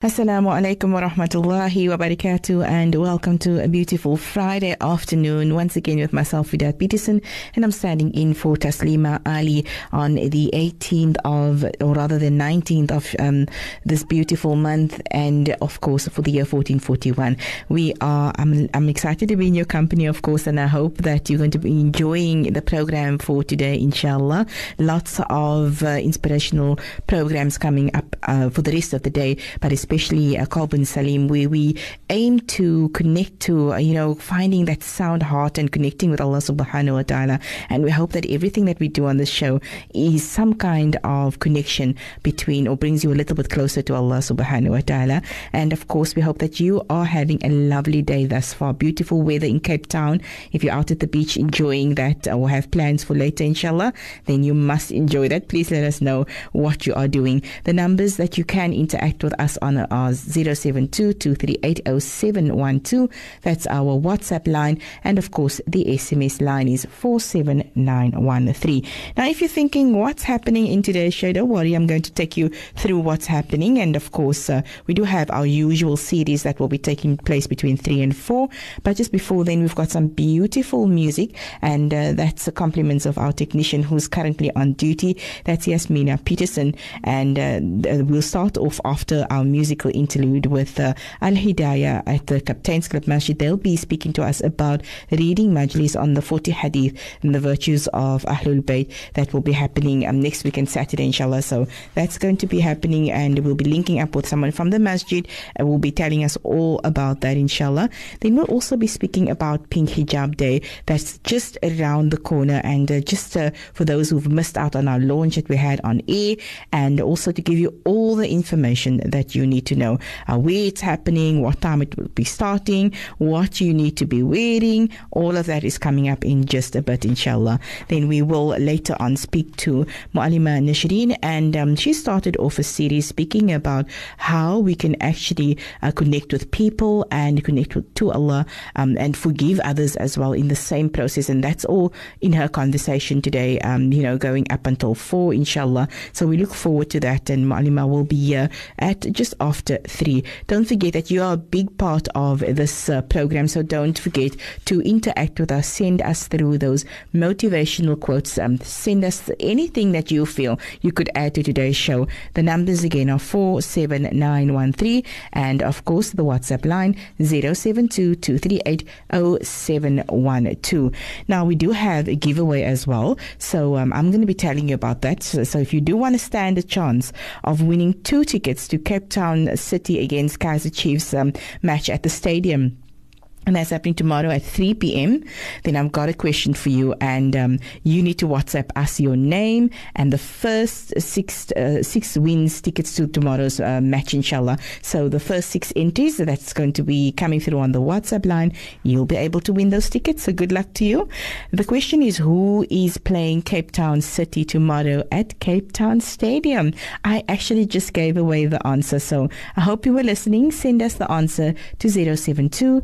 Assalamu alaikum wa rahmatullahi wa barakatuh and welcome to a beautiful Friday afternoon. Once again with myself Widad Peterson and I'm standing in for Taslima Ali on the 18th of or rather the 19th of um, this beautiful month and of course for the year 1441 we are I'm, I'm excited to be in your company of course and I hope that you're going to be enjoying the program for today inshallah. Lots of uh, inspirational programs coming up uh, for the rest of the day but especially especially uh, Salim, where we aim to connect to, uh, you know, finding that sound heart and connecting with Allah subhanahu wa ta'ala. And we hope that everything that we do on this show is some kind of connection between or brings you a little bit closer to Allah subhanahu wa ta'ala. And of course, we hope that you are having a lovely day thus far. Beautiful weather in Cape Town. If you're out at the beach enjoying that or have plans for later, inshallah, then you must enjoy that. Please let us know what you are doing. The numbers that you can interact with us on are 072 That's our WhatsApp line. And of course, the SMS line is 47913. Now, if you're thinking what's happening in today's show, don't worry. I'm going to take you through what's happening. And of course, uh, we do have our usual series that will be taking place between 3 and 4. But just before then, we've got some beautiful music. And uh, that's the compliments of our technician who's currently on duty. That's Yasmina Peterson. And uh, we'll start off after our music musical interlude with uh, Al Hidayah at the Captain's Club Masjid. They'll be speaking to us about reading Majlis on the 40 Hadith and the virtues of Ahlul Bayt. That will be happening um, next weekend, Saturday, inshallah. So that's going to be happening, and we'll be linking up with someone from the Masjid and will be telling us all about that, inshallah. Then we'll also be speaking about Pink Hijab Day. That's just around the corner, and uh, just uh, for those who've missed out on our launch that we had on air, and also to give you all the information that you need need to know uh, where it's happening, what time it will be starting, what you need to be wearing. All of that is coming up in just a bit, inshallah. Then we will later on speak to Mu'alima Nashreen, and um, she started off a series speaking about how we can actually uh, connect with people and connect with, to Allah um, and forgive others as well in the same process. And that's all in her conversation today, um, you know, going up until four, inshallah. So we look forward to that. And Mu'alima will be here at just after three. Don't forget that you are a big part of this uh, program, so don't forget to interact with us. Send us through those motivational quotes. Um, send us anything that you feel you could add to today's show. The numbers again are 47913 and of course the WhatsApp line 0722380712. Now we do have a giveaway as well, so um, I'm going to be telling you about that. So, so if you do want to stand a chance of winning two tickets to Cape Town City against Kaizer Chiefs um, match at the stadium and that's happening tomorrow at 3 p.m. Then I've got a question for you, and um, you need to WhatsApp us your name and the first six uh, six wins tickets to tomorrow's uh, match, inshallah. So the first six entries that's going to be coming through on the WhatsApp line, you'll be able to win those tickets. So good luck to you. The question is, who is playing Cape Town City tomorrow at Cape Town Stadium? I actually just gave away the answer, so I hope you were listening. Send us the answer to 072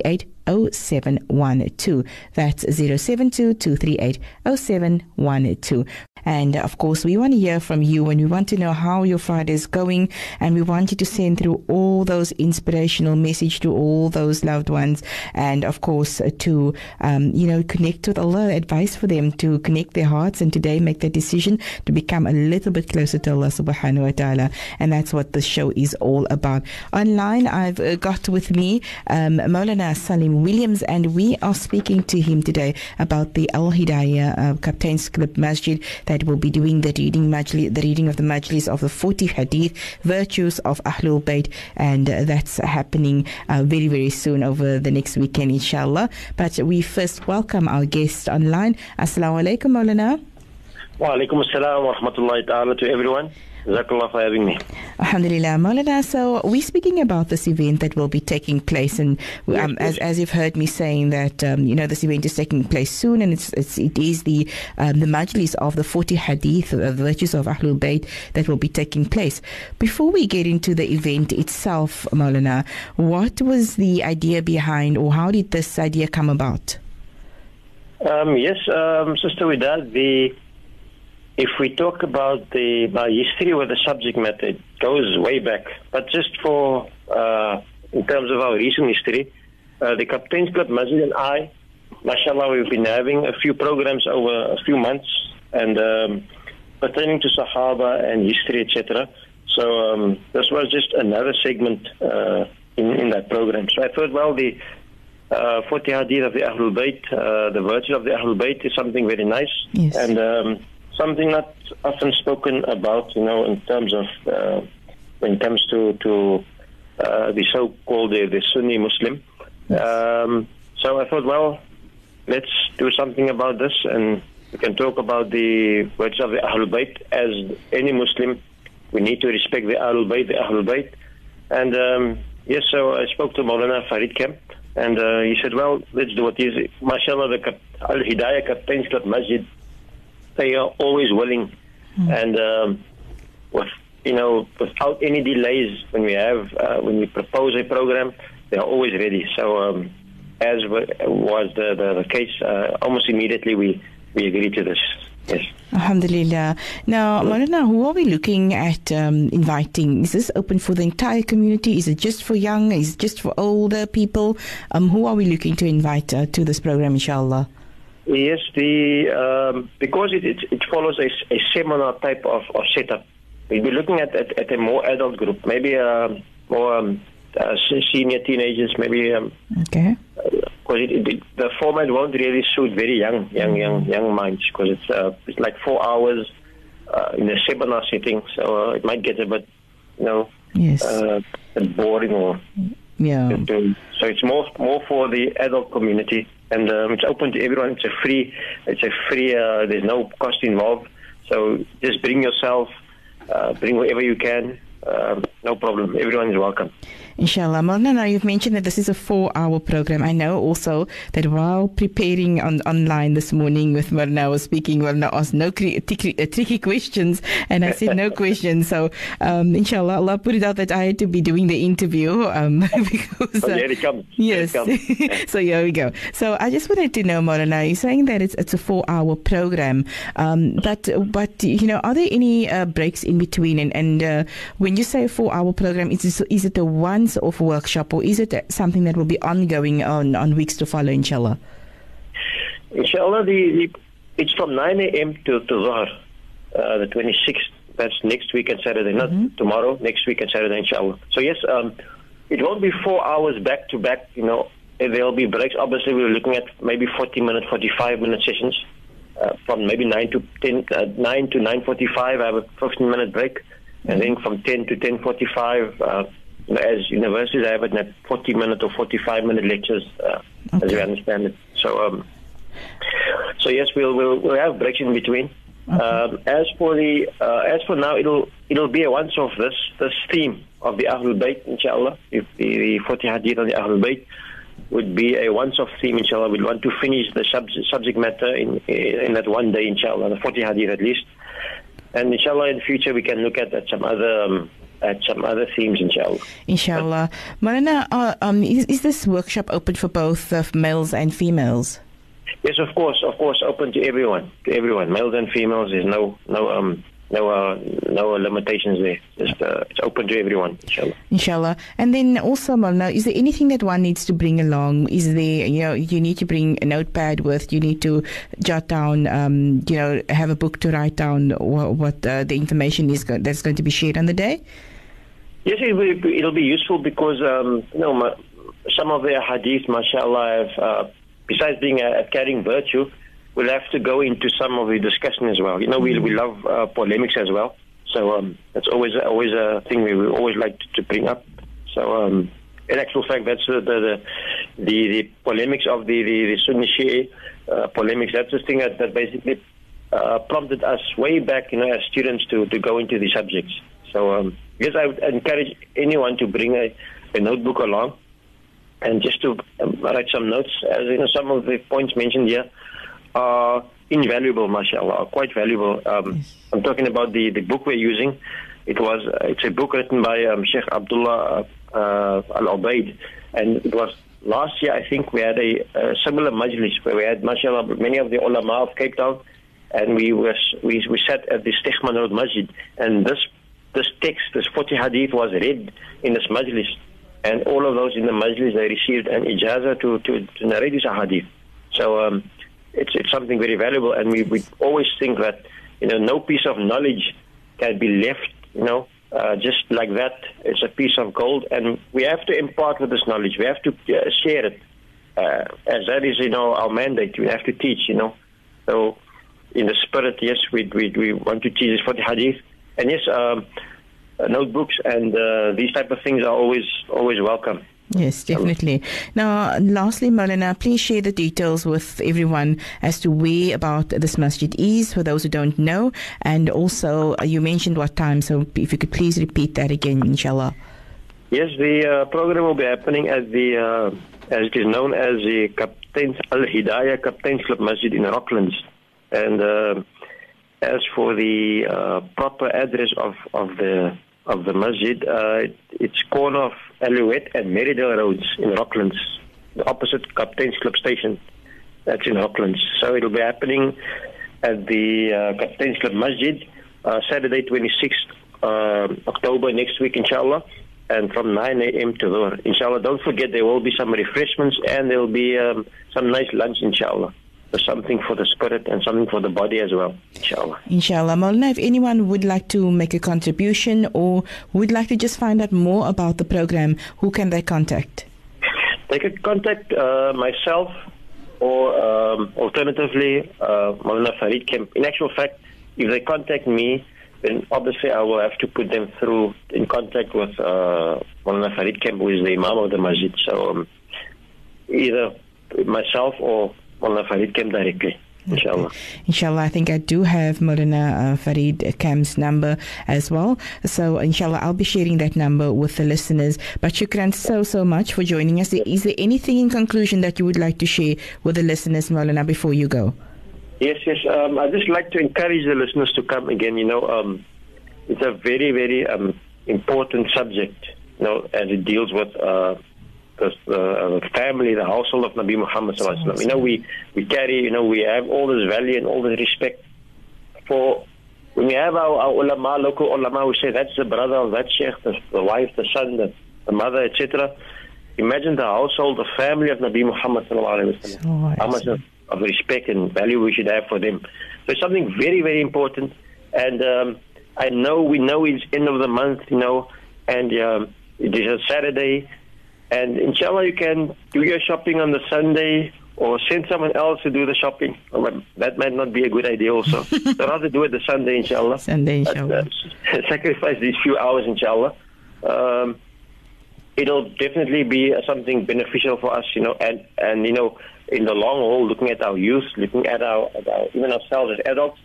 238 0712. That's 072 238 0712. And of course, we want to hear from you and we want to know how your Friday is going. And we want you to send through all those inspirational message to all those loved ones. And of course, to, um, you know, connect with Allah, advice for them to connect their hearts and today make that decision to become a little bit closer to Allah subhanahu wa ta'ala. And that's what the show is all about. Online, I've uh, got with me um, Maulana Salim Williams, and we are speaking to him today about the Al Hidayah uh, Captain's Club Masjid that will be doing the reading the reading of the majlis of the 40 hadith virtues of Ahlul Bayt and uh, that's happening uh, very very soon over the next weekend inshallah. But we first welcome our guest online. Assalamu alaikum maulana. Wa alaikum assalam wa rahmatullahi ta'ala to everyone Jazakallah for having me. Alhamdulillah. Maulana, so we're speaking about this event that will be taking place, and um, Yes, as, yes. as you've heard me saying that, um, you know, this event is taking place soon, and it's, it's, it is the, um, the majlis of the 40 hadith, the virtues of Ahlul Bayt, that will be taking place. Before we get into the event itself, Maulana, what was the idea behind, or how did this idea come about? Um, yes, um, Sister Widad, the if we talk about the my history with the subject matter, it goes way back. But just for uh, in terms of our recent history, uh, the Captain's Club Masjid and I, mashallah, we've been having a few programs over a few months and um, pertaining to Sahaba and history, etc. So um, this was just another segment uh, in, in that program. So I thought, well, the uh, 40 hadith of the Ahlul Bayt, uh, the virtue of the Ahlul Bayt is something very nice Yes. and um, something not often spoken about, you know, in terms of uh, when it comes to to uh, the so-called the, the Sunni Muslim. Um, so I thought, well, let's do something about this, and we can talk about the words of the Ahlul Bayt. As any Muslim, we need to respect the Ahlul Bayt, the Ahlul Bayt. And um, yes, so I spoke to Maulana Farid Kemp, and uh, he said, well, let's do it. He's, mashallah, the Al Hidayah Captain's Club Masjid, they are always willing. And um, with, you know, without any delays, when we have, uh, when we propose a program, they are always ready. So, um, as wa- was the, the, the case, uh, almost immediately we, we agreed to this. Yes. Alhamdulillah. Now, Maulana, who are we looking at um, inviting? Is this open for the entire community? Is it just for young? Is it just for older people? Um, who are we looking to invite uh, to this program, inshallah? Yes, the um, because it, it, it follows a seminar type of, of setup. We'll be looking at, at, at a more adult group, maybe um more um, uh, senior teenagers, maybe um, Okay. because it, it, the format won't really suit very young, young, young, young minds because it's uh, it's like four hours uh, in a seminar setting, so uh, it might get a bit, you know, Yes. uh, boring or yeah. so it's more more for the adult community, and um, it's open to everyone. It's a free. It's a free. Uh, there's no cost involved. So just bring yourself. Uh, bring whatever you can. Um, no problem. Everyone is welcome. Inshallah. Maulana, now you've mentioned that this is a four hour program. I know also that while preparing on online this morning with Maulana, I was speaking, Maulana asked no cri- tricky, uh, tricky questions, and I said no questions. So, um, inshallah, Allah put it out that I had to be doing the interview um, because. Oh, uh, here it comes. Yes. It comes. so here we go. So I just wanted to know, Maulana, you're saying that it's it's a four hour program, um, but but you know, are there any uh, breaks in between? And and uh, when you say a four hour program, is this, is it a off workshop or is it something that will be ongoing on on weeks to follow, inshallah? Inshallah, the, the it's from 9 a.m. to to Zohar, uh, the 26th. That's next week and Saturday, not tomorrow. Next week and Saturday, inshallah. So yes, um, it won't be four hours back to back. You know, there'll be breaks. Obviously, we're looking at maybe 40 minute, 45 minute sessions. Uh, from maybe 9 to 10, uh, 9 to 9:45, I have a 15 minute break, and then from 10 to 10:45. You as universities, I have it at 40 minute or 45 minute lectures, uh, as Okay. we understand it. So. Um, so yes, we'll we'll, we'll have breaks in between. Um, as for the uh, as for now, it'll it'll be a once off this this theme of the Ahlul Bayt, inshallah. If the, the 40 hadith on the Ahlul Bayt would be a once off theme, inshallah. We'd want to finish the sub- subject matter in in that one day, inshallah, the 40 hadith at least. And inshallah, in the future, we can look at, at some other um, at some other themes, inshallah. Inshallah. Maulana, uh, um, is, is this workshop open for both uh, males and females? Yes, of course, of course, open to everyone, to everyone, males and females. There's no no um no uh, no limitations there. Just uh, it's open to everyone, inshallah. Inshallah. And then also, Maulana, is there anything that one needs to bring along? Is there, you know, you need to bring a notepad with, you need to jot down, um, you know, have a book to write down what, what uh, the information is go- that's going to be shared on the day? Yes, it will be, it'll be useful because um, you know ma- some of the hadith, mashallah, have, uh, besides being a, a carrying virtue, we'll have to go into some of the discussion as well. You know, we we love uh, polemics as well, so um, that's always always a thing we, we always like to, to bring up. So, um, in actual fact, that's the, the the the polemics of the the, the Sunni Shia uh, polemics. That's the thing that, that basically uh, prompted us way back, you know, as students to, to go into these subjects. So, um, yes, I would encourage anyone to bring a, a notebook along and just to um, write some notes. As you know, some of the points mentioned here are invaluable, mashallah, are quite valuable. Um, yes. I'm talking about the, the book we're using. It was uh, it's a book written by um, Sheikh Abdullah uh, Al Ubaid, and it was last year. I think we had a, a similar majlis where we had, mashallah, many of the ulama of Cape Town, and we was we we sat at the Stegman Road Masjid, and this this text, this 40 hadith, was read in this majlis, and all of those in the majlis they received an ijaza to to, to narrate this hadith. So um, it's it's something very valuable, and we we always think that you know no piece of knowledge can be left you know uh, just like that. It's a piece of gold, and we have to impart with this knowledge. We have to uh, share it, uh, as that is, you know, our mandate. We have to teach, you know. So, in the spirit, yes, we we, we want to teach this for the hadith, and yes, um, notebooks and uh, these type of things are always always welcome. Yes, definitely. Now, lastly, Maulana, please share the details with everyone as to where about this masjid is for those who don't know. And also, uh, you mentioned what time, so if you could please repeat that again, inshallah. Yes, the uh, program will be happening at the, uh, as it is known as the Captain's Al Hidayah Captain's Club Masjid in Rocklands. And uh, as for the uh, proper address of, of the of the masjid. Uh, it's corner of Alouette and Merridale Roads in Rocklands, the opposite Captain's Club station. That's in Rocklands. So it'll be happening at the uh, Captain's Club Masjid uh, Saturday, 26th uh, October next week, inshallah. And from 9 a.m. to Dhuhr. Inshallah, don't forget there will be some refreshments and there will be um, some nice lunch, inshallah something for the spirit and something for the body as well, inshallah. Inshallah. Maulana, if anyone would like to make a contribution or would like to just find out more about the program, who can they contact? They can contact uh, myself or um, alternatively uh, Maulana Farid Kemp. In actual fact, if they contact me, then obviously I will have to put them through in contact with uh, Maulana Farid Kemp, who is the Imam of the Masjid. So um, either myself or Mullah Farid Kemp directly. Inshallah. Inshallah, I think I do have Maulana uh, Farid Kemp's number as well. So, inshallah, I'll be sharing that number with the listeners. But shukran so, so much for joining us. Is there anything in conclusion that you would like to share with the listeners, Maulana, before you go? Yes, yes. Um, I'd just like to encourage the listeners to come again. You know, um, it's a very, very um, important subject, you know, as it deals with. Uh, the uh, family, the household of Nabi Muhammad sallallahu You know, we we carry, you know, we have all this value and all this respect for. When we have our, our ulama, local ulama, we say that's the brother of that sheikh, the, the wife, the son, the, the mother, etc. Imagine the household, the family of Nabi Muhammad sallallahu How much of, of respect and value we should have for them. So it's something very, very important. And um, I know we know it's end of the month, you know, and um, it is a Saturday and inshallah, you can do your shopping on the Sunday or send someone else to do the shopping. That might not be a good idea also. so rather do it the Sunday, inshallah. Sunday, inshallah. Uh, sacrifice these few hours, inshallah. Um, it'll definitely be something beneficial for us, you know, and, and, you know, in the long haul, looking at our youth, looking at our, at our even ourselves as adults,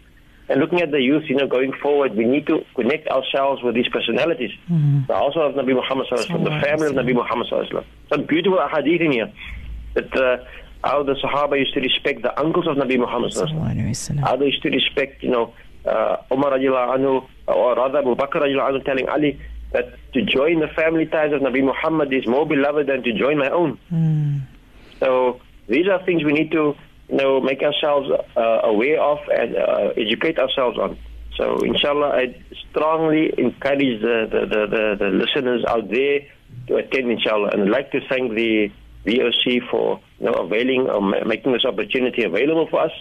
and looking at the youth, you know, going forward, we need to connect ourselves with these personalities. Mm-hmm. The household of Nabi Muhammad sallallahu the family of Nabi Muhammad sallallahu Some beautiful hadith in here that uh, how the Sahaba used to respect the uncles of Nabi Muhammad sallallahu How they used to respect, you know, uh, Umar anhu, or rather Abu Bakr anhu telling Ali that to join the family ties of Nabi Muhammad is more beloved than to join my own. Mm. So these are things we need to you know, make ourselves uh, aware of and uh, educate ourselves on. So, inshallah, I strongly encourage the, the, the, the, listeners out there to attend, inshallah. And I'd like to thank the VOC for you know, availing or making this opportunity available for us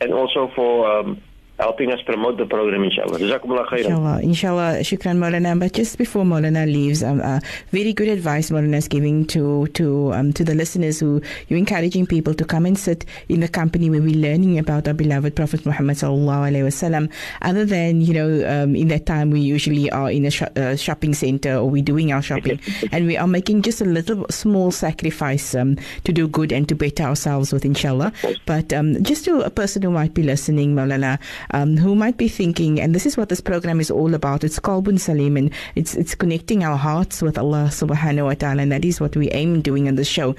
and also for um, helping us promote the program, inshallah. Jazakumullah khairan. Inshallah, inshallah, shukran Maulana. But just before Maulana leaves, um, uh, very good advice Maulana is giving to to um, to the listeners who you're encouraging people to come and sit in the company where we're learning about our beloved Prophet Muhammad sallallahu alaihi wasallam. Other than you know, um, in that time we usually are in a sh- uh, shopping center or we're doing our shopping, and we are making just a little small sacrifice um, to do good and to better ourselves with, inshallah. But um, just to a person who might be listening, Maulana um, who might be thinking, and this is what this program is all about. It's Kalbun Salim, and it's it's connecting our hearts with Allah Subhanahu wa Taala, and that is what we aim doing on the show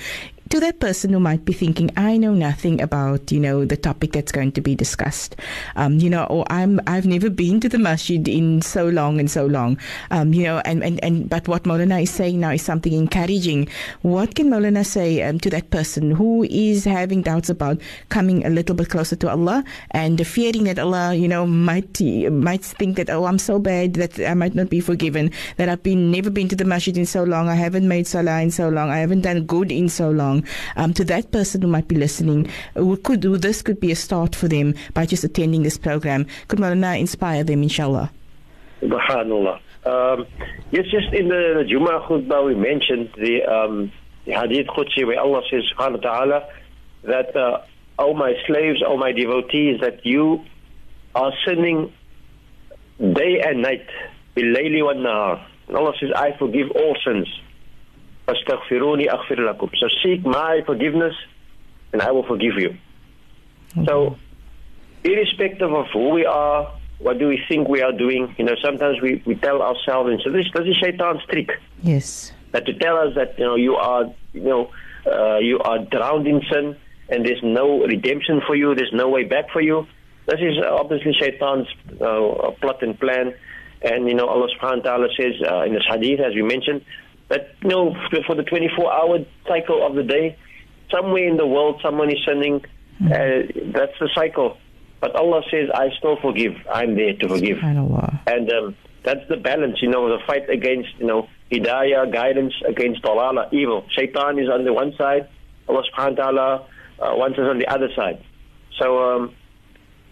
to that person who might be thinking, I know nothing about, you know, the topic that's going to be discussed, um, you know, or I'm, I've never been to the masjid in so long and so long, um, you know, and, and, and, but what Maulana is saying now is something encouraging. What can Maulana say um, to that person who is having doubts about coming a little bit closer to Allah and fearing that Allah, you know, might, might think that, oh, I'm so bad that I might not be forgiven, that I've been, never been to the masjid in so long, I haven't made salah in so long, I haven't done good in so long um, to that person who might be listening, who could who this could be a start for them by just attending this program. Could Maulana inspire them, inshallah? Subhanallah. Um, yes, just in the, the Jummah khutbah we mentioned the, um, the Hadith Qudsi where Allah says, Subhanahu wa ta'ala, that, uh, my slaves, O my devotees, that you are sinning day and night, bilayli wa nahar. And Allah says, I forgive all sins. Astaghfiruni aghfir lakum. So seek my forgiveness and I will forgive you. Okay. So, irrespective of who we are, what do we think we are doing, you know, sometimes we, we tell ourselves, and so this, this is shaitan's trick. Yes. That to tell us that, you know, you are, you know, uh, you are drowned in sin and there's no redemption for you, there's no way back for you. This is obviously shaitan's uh, plot and plan. And, you know, Allah subhanahu wa ta'ala says uh, in this hadith, as we mentioned, that you know for the 24 hour cycle of the day somewhere in the world someone is sinning uh, that's the cycle. But Allah says I still forgive. I'm there to forgive. And um, that's the balance you know the fight against you know hidayah guidance against dalala evil. Shaitan is on the one side Allah subhanahu wa ta'ala uh, wants us on the other side. So um,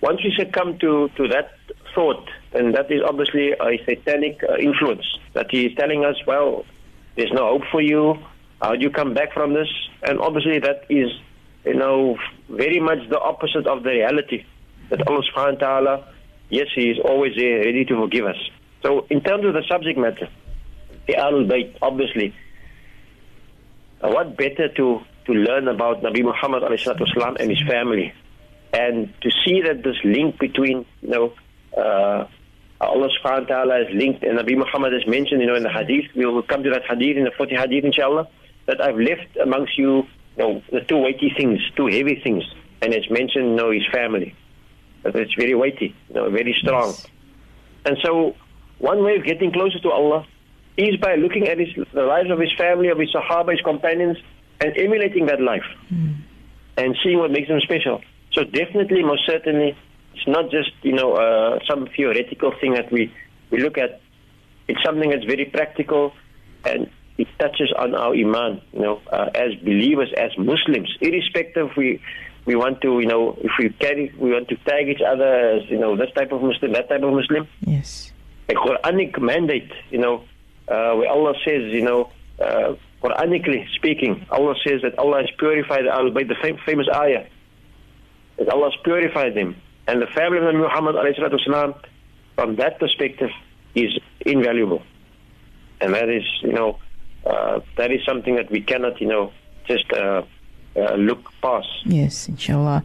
once we succumb to to that thought then that is obviously a satanic uh, influence that he is telling us well there's no hope for you. How do you come back from this? And obviously, that is, you know, very much the opposite of the reality. That Allah subhanahu wa ta'ala, yes, He is always there, ready to forgive us. So, in terms of the subject matter, the Ahlul Bayt, obviously, uh, what better to, to learn about Nabi Muhammad والسلام, and his family? And to see that this link between, you know, uh, Allah subhanahu wa ta'ala is linked, and Nabi Muhammad has mentioned, you know, in the hadith, we will come to that hadith in the 40 hadith, inshallah, that I've left amongst you, you know, the two weighty things, two heavy things. And it's mentioned, you know, his family. That it's very weighty, you know, very strong. Yes. And so, one way of getting closer to Allah is by looking at his, the lives of his family, of his Sahaba, his companions, and emulating that life. Mm. And seeing what makes them special. So definitely, most certainly, it's not just you know uh, some theoretical thing that we we look at. It's something that's very practical, and it touches on our iman. You know, uh, as believers, as Muslims, irrespective we we want to you know if we carry we want to tag each other as you know this type of Muslim, that type of Muslim. Yes. A Quranic mandate, you know, uh, where Allah says, you know. Uh, Quranically speaking, Allah says that Allah has purified the Ahlul Bayt, the fam- famous ayah, that Allah has purified them and the family of Nabi Muhammad والسلام, from that perspective is invaluable. And that is, you know, uh, that is something that we cannot, you know, just uh, uh, look past. Yes, inshallah.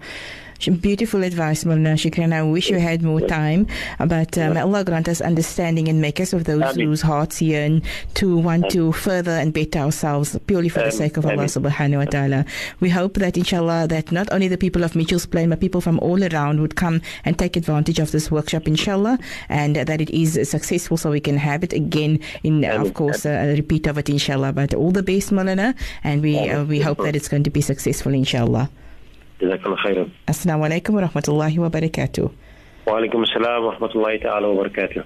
Beautiful advice, Mulna Shukran. I wish you had more time, but um, Allah grant us understanding and make us of those Amen. whose hearts yearn to want Amen. to further and better ourselves purely for Amen. the sake of Allah subhanahu wa ta'ala. We hope that inshallah that not only the people of Mitchell's Plain, but people from all around would come and take advantage of this workshop, inshallah, and that it is successful so we can have it again in, of course, a, a repeat of it, inshallah. But all the best, Mulana, and we, uh, we hope that it's going to be successful, inshallah. جزاك الله خيرا السلام عليكم ورحمة الله وبركاته وعليكم السلام ورحمة الله تعالى وبركاته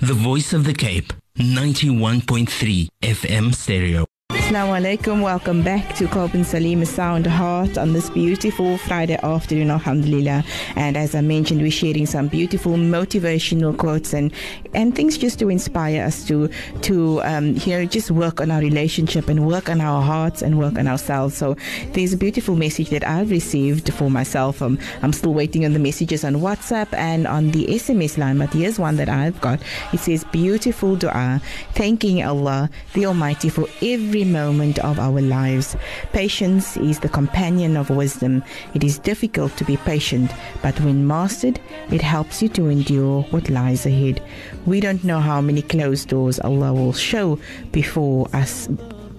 The Voice of the Cape 91.3 FM stereo Assalamu alaikum. Welcome back to Kalbun Salim Sound Heart on this beautiful Friday afternoon, alhamdulillah. And as I mentioned, we're sharing some beautiful motivational quotes and, and things just to inspire us to, to um, you know, just work on our relationship and work on our hearts and work on ourselves. So there's a beautiful message that I've received for myself. Um, I'm still waiting on the messages on WhatsApp and on the SMS line, but here's one that I've got. It says, beautiful dua, thanking Allah, the Almighty, for every moment of our lives. Patience is the companion of wisdom. It is difficult to be patient, but when mastered, it helps you to endure what lies ahead. We don't know how many closed doors Allah will show before us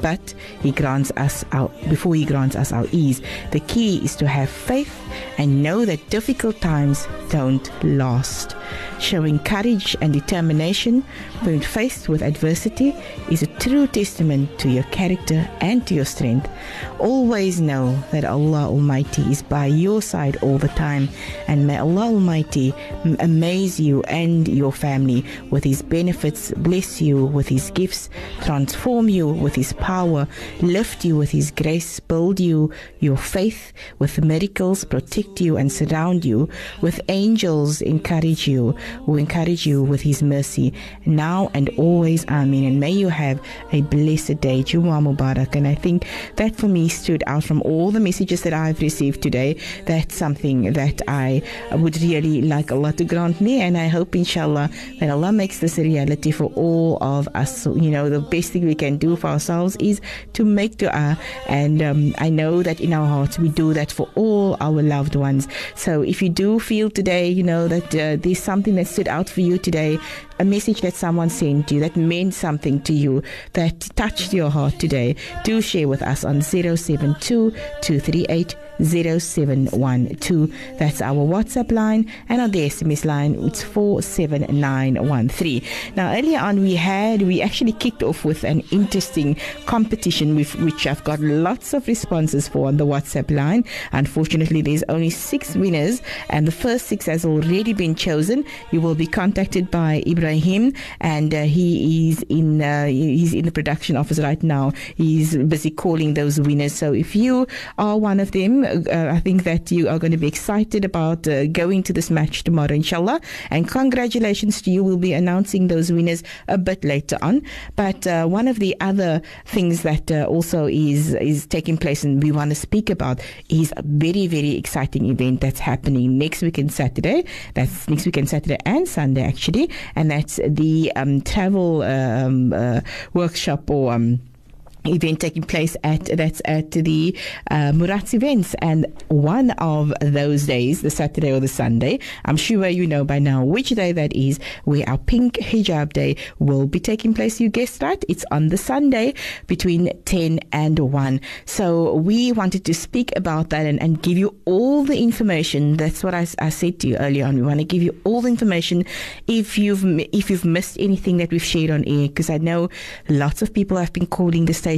but he grants us our before he grants us our ease. The key is to have faith and know that difficult times don't last. Showing courage and determination when faced with adversity is a true testament to your character and to your strength. Always know that Allah Almighty is by your side all the time and may Allah Almighty amaze you and your family with his benefits bless you with his gifts transform you with his power lift you with his grace build you your faith with miracles protect you and surround you with angels encourage you who encourage you with his mercy now and always. Amen. And may you have a blessed day. Jumu'ah Mubarak. And I think that for me stood out from all the messages that I've received today. That's something that I would really like Allah to grant me. And I hope inshallah that Allah makes this a reality for all of us. So, you know the best thing we can do for ourselves is to make dua. And um, I know that in our hearts we do that for all our loved ones. So if you do feel today you know that uh, there's something that stood out for you today a message that someone sent you that meant something to you that touched your heart today do share with us on 072 238 0712 that's our WhatsApp line and on the SMS line it's 47913 now earlier on we had we actually kicked off with an interesting competition with which I've got lots of responses for on the WhatsApp line. Unfortunately there's only six winners and the first six has already been chosen. You will be contacted by Ibrahim and uh, he is in uh, he's in the production office right now. He's busy calling those winners. So if you are one of them uh, I think that you are going to be excited about uh, going to this match tomorrow, inshallah. And congratulations to you. We'll be announcing those winners a bit later on. But uh, one of the other things that uh, also is is taking place and we want to speak about is a very very exciting event that's happening next weekend Saturday. That's next weekend Saturday and Sunday actually, and that's the um, travel um, uh, workshop or. Um, event taking place at that's at the uh, events. And one of those days the Saturday or the Sunday I'm sure you know by now which day that is where our pink hijab day will be taking place. You guessed right it's on the Sunday between 10 and 1 so we wanted to speak about that and, and give you all the information. That's what I, I said to you earlier on. We want to give you all the information. If you've if you've missed anything that we've shared on air because I know lots of people have been calling the station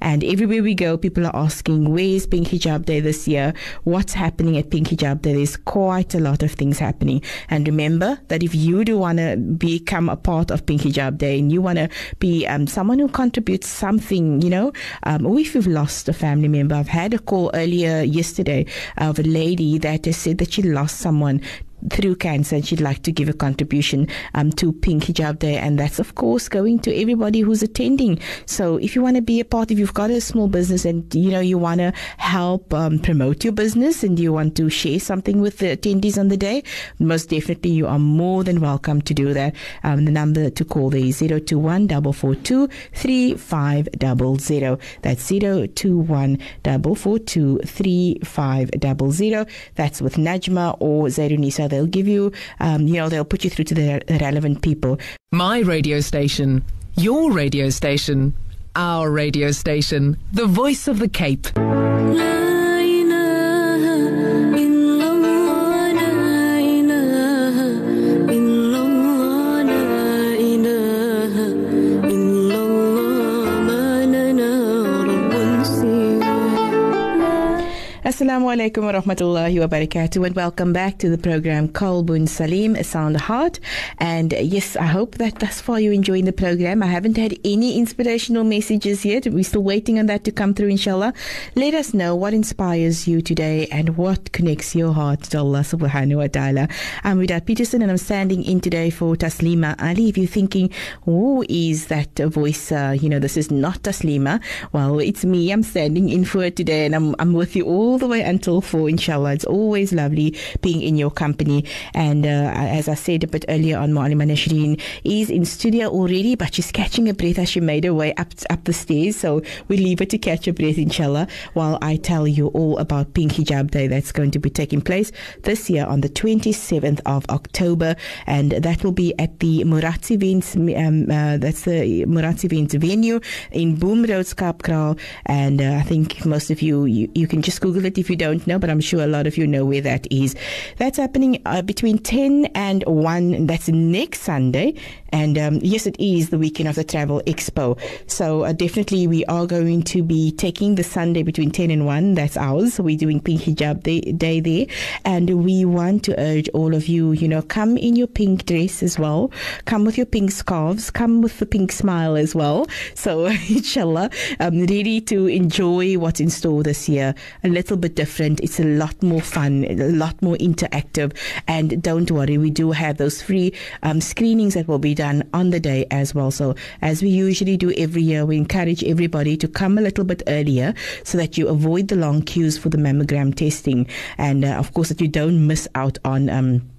and everywhere we go, people are asking, where's Pink Hijab Day this year? What's happening at Pink Hijab Day? There's quite a lot of things happening. And remember that if you do want to become a part of Pink Hijab Day and you want to be um, someone who contributes something, you know, um, or if you've lost a family member, I've had a call earlier yesterday of a lady that has said that she lost someone through cancer and she'd like to give a contribution um, to Pink Hijab Day. And that's of course going to everybody who's attending. So if you want to be a part of if you've got a small business and you know you want to help um, promote your business and you want to share something with the attendees on the day most definitely you are more than welcome to do that. Um, the number to call is 021 442 3500 that's 021 442 3500 that's with Najma or Zairunisa they'll give you, um, you know, they'll put you through to the relevant people. My radio station, your radio station, our radio station, the voice of the Cape. Assalamu alaikum wa rahmatullahi wa barakatuh and welcome back to the program Kalbun Salim, A Sound Heart. And uh, yes, I hope that thus far you're enjoying the program. I haven't had any inspirational messages yet. We're still waiting on that to come through, inshallah. Let us know what inspires you today and what connects your heart to Allah subhanahu wa ta'ala. I'm Widad Peterson and I'm standing in today for Taslima Ali. If you're thinking, who is that voice? Uh, you know, this is not Taslima. Well, it's me. I'm standing in for it today and I'm, I'm with you all the way until four, inshallah. It's always lovely being in your company. And uh, as I said a bit earlier on, Mu'alima Nashreen is in studio already, but she's catching a breath as she made her way up up the stairs. So we leave her to catch a breath, inshallah, while I tell you all about Pink Hijab Day that's going to be taking place this year on the 27th of October. And that will be at the Muratz Events, um, uh, that's the Muratz Events venue in Boom Road, Kaapkraal. And uh, I think most of you, you, you can just Google it if you don't know, but I'm sure a lot of you know where that is. That's happening uh, between 10 and 1. That's next Sunday. And um, yes, it is the weekend of the Travel Expo. So uh, definitely we are going to be taking the Sunday between 10 and 1. That's ours. So we're doing Pink Hijab day, day there. And we want to urge all of you, you know, come in your pink dress as well. Come with your pink scarves. Come with the pink smile as well. So inshallah, I'm ready to enjoy what's in store this year. A little bit different. It's a lot more fun, a lot more interactive. And don't worry, we do have those free um, screenings that will be done on the day as well. So as we usually do every year, we encourage everybody to come a little bit earlier so that you avoid the long queues for the mammogram testing. And uh, of course, that you don't miss out on. Um,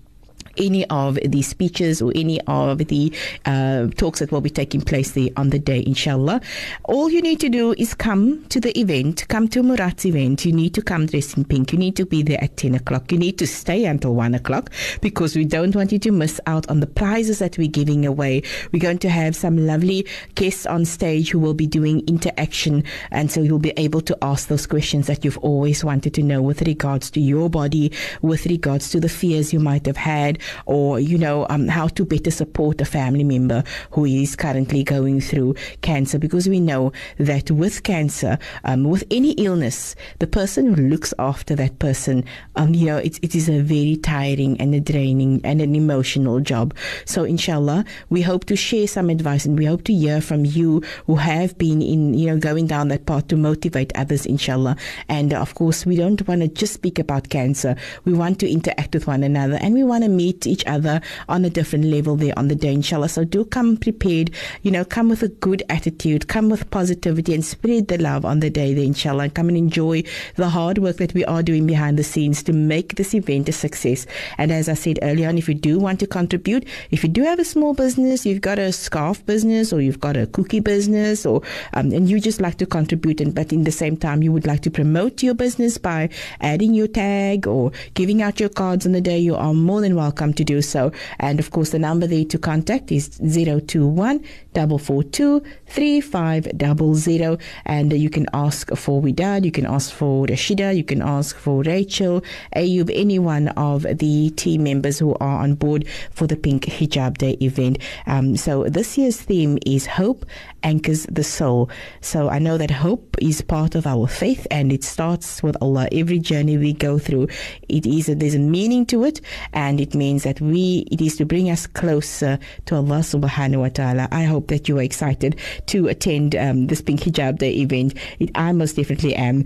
any of the speeches or any of the uh, talks that will be taking place there on the day, inshallah. All you need to do is come to the event, come to Murat's event. You need to come dressed in pink. You need to be there at 10 o'clock. You need to stay until 1 o'clock because we don't want you to miss out on the prizes that we're giving away. We're going to have some lovely guests on stage who will be doing interaction, and so you'll be able to ask those questions that you've always wanted to know with regards to your body, with regards to the fears you might have had, or you know um, how to better support a family member who is currently going through cancer. Because we know that with cancer um, with any illness the person who looks after that person um, you know it, it is a very tiring and a draining and an emotional job. So inshallah we hope to share some advice and we hope to hear from you who have been in you know going down that path to motivate others inshallah. And of course we don't want to just speak about cancer. We want to interact with one another and we want to meet each other on a different level there on the day, inshallah. So do come prepared, you know, come with a good attitude, come with positivity and spread the love on the day there, inshallah. And come and enjoy the hard work that we are doing behind the scenes to make this event a success. And as I said earlier on, if you do want to contribute, if you do have a small business, you've got a scarf business or you've got a cookie business or, um, and you just like to contribute and, but in the same time, you would like to promote your business by adding your tag or giving out your cards on the day, you are more than welcome to do so. And of course, the number there to contact is 021 442 3500. And you can ask for Widad, you can ask for Rashida, you can ask for Rachel, Ayub, any one of the team members who are on board for the Pink Hijab Day event. Um, so this year's theme is Hope Anchors the Soul. So I know that hope is part of our faith and it starts with Allah. Every journey we go through, it is a, there's a meaning to it and it means that we, it is to bring us closer to Allah subhanahu wa ta'ala. I hope that you are excited to attend um, this Pink Hijab Day event. It, I most definitely am.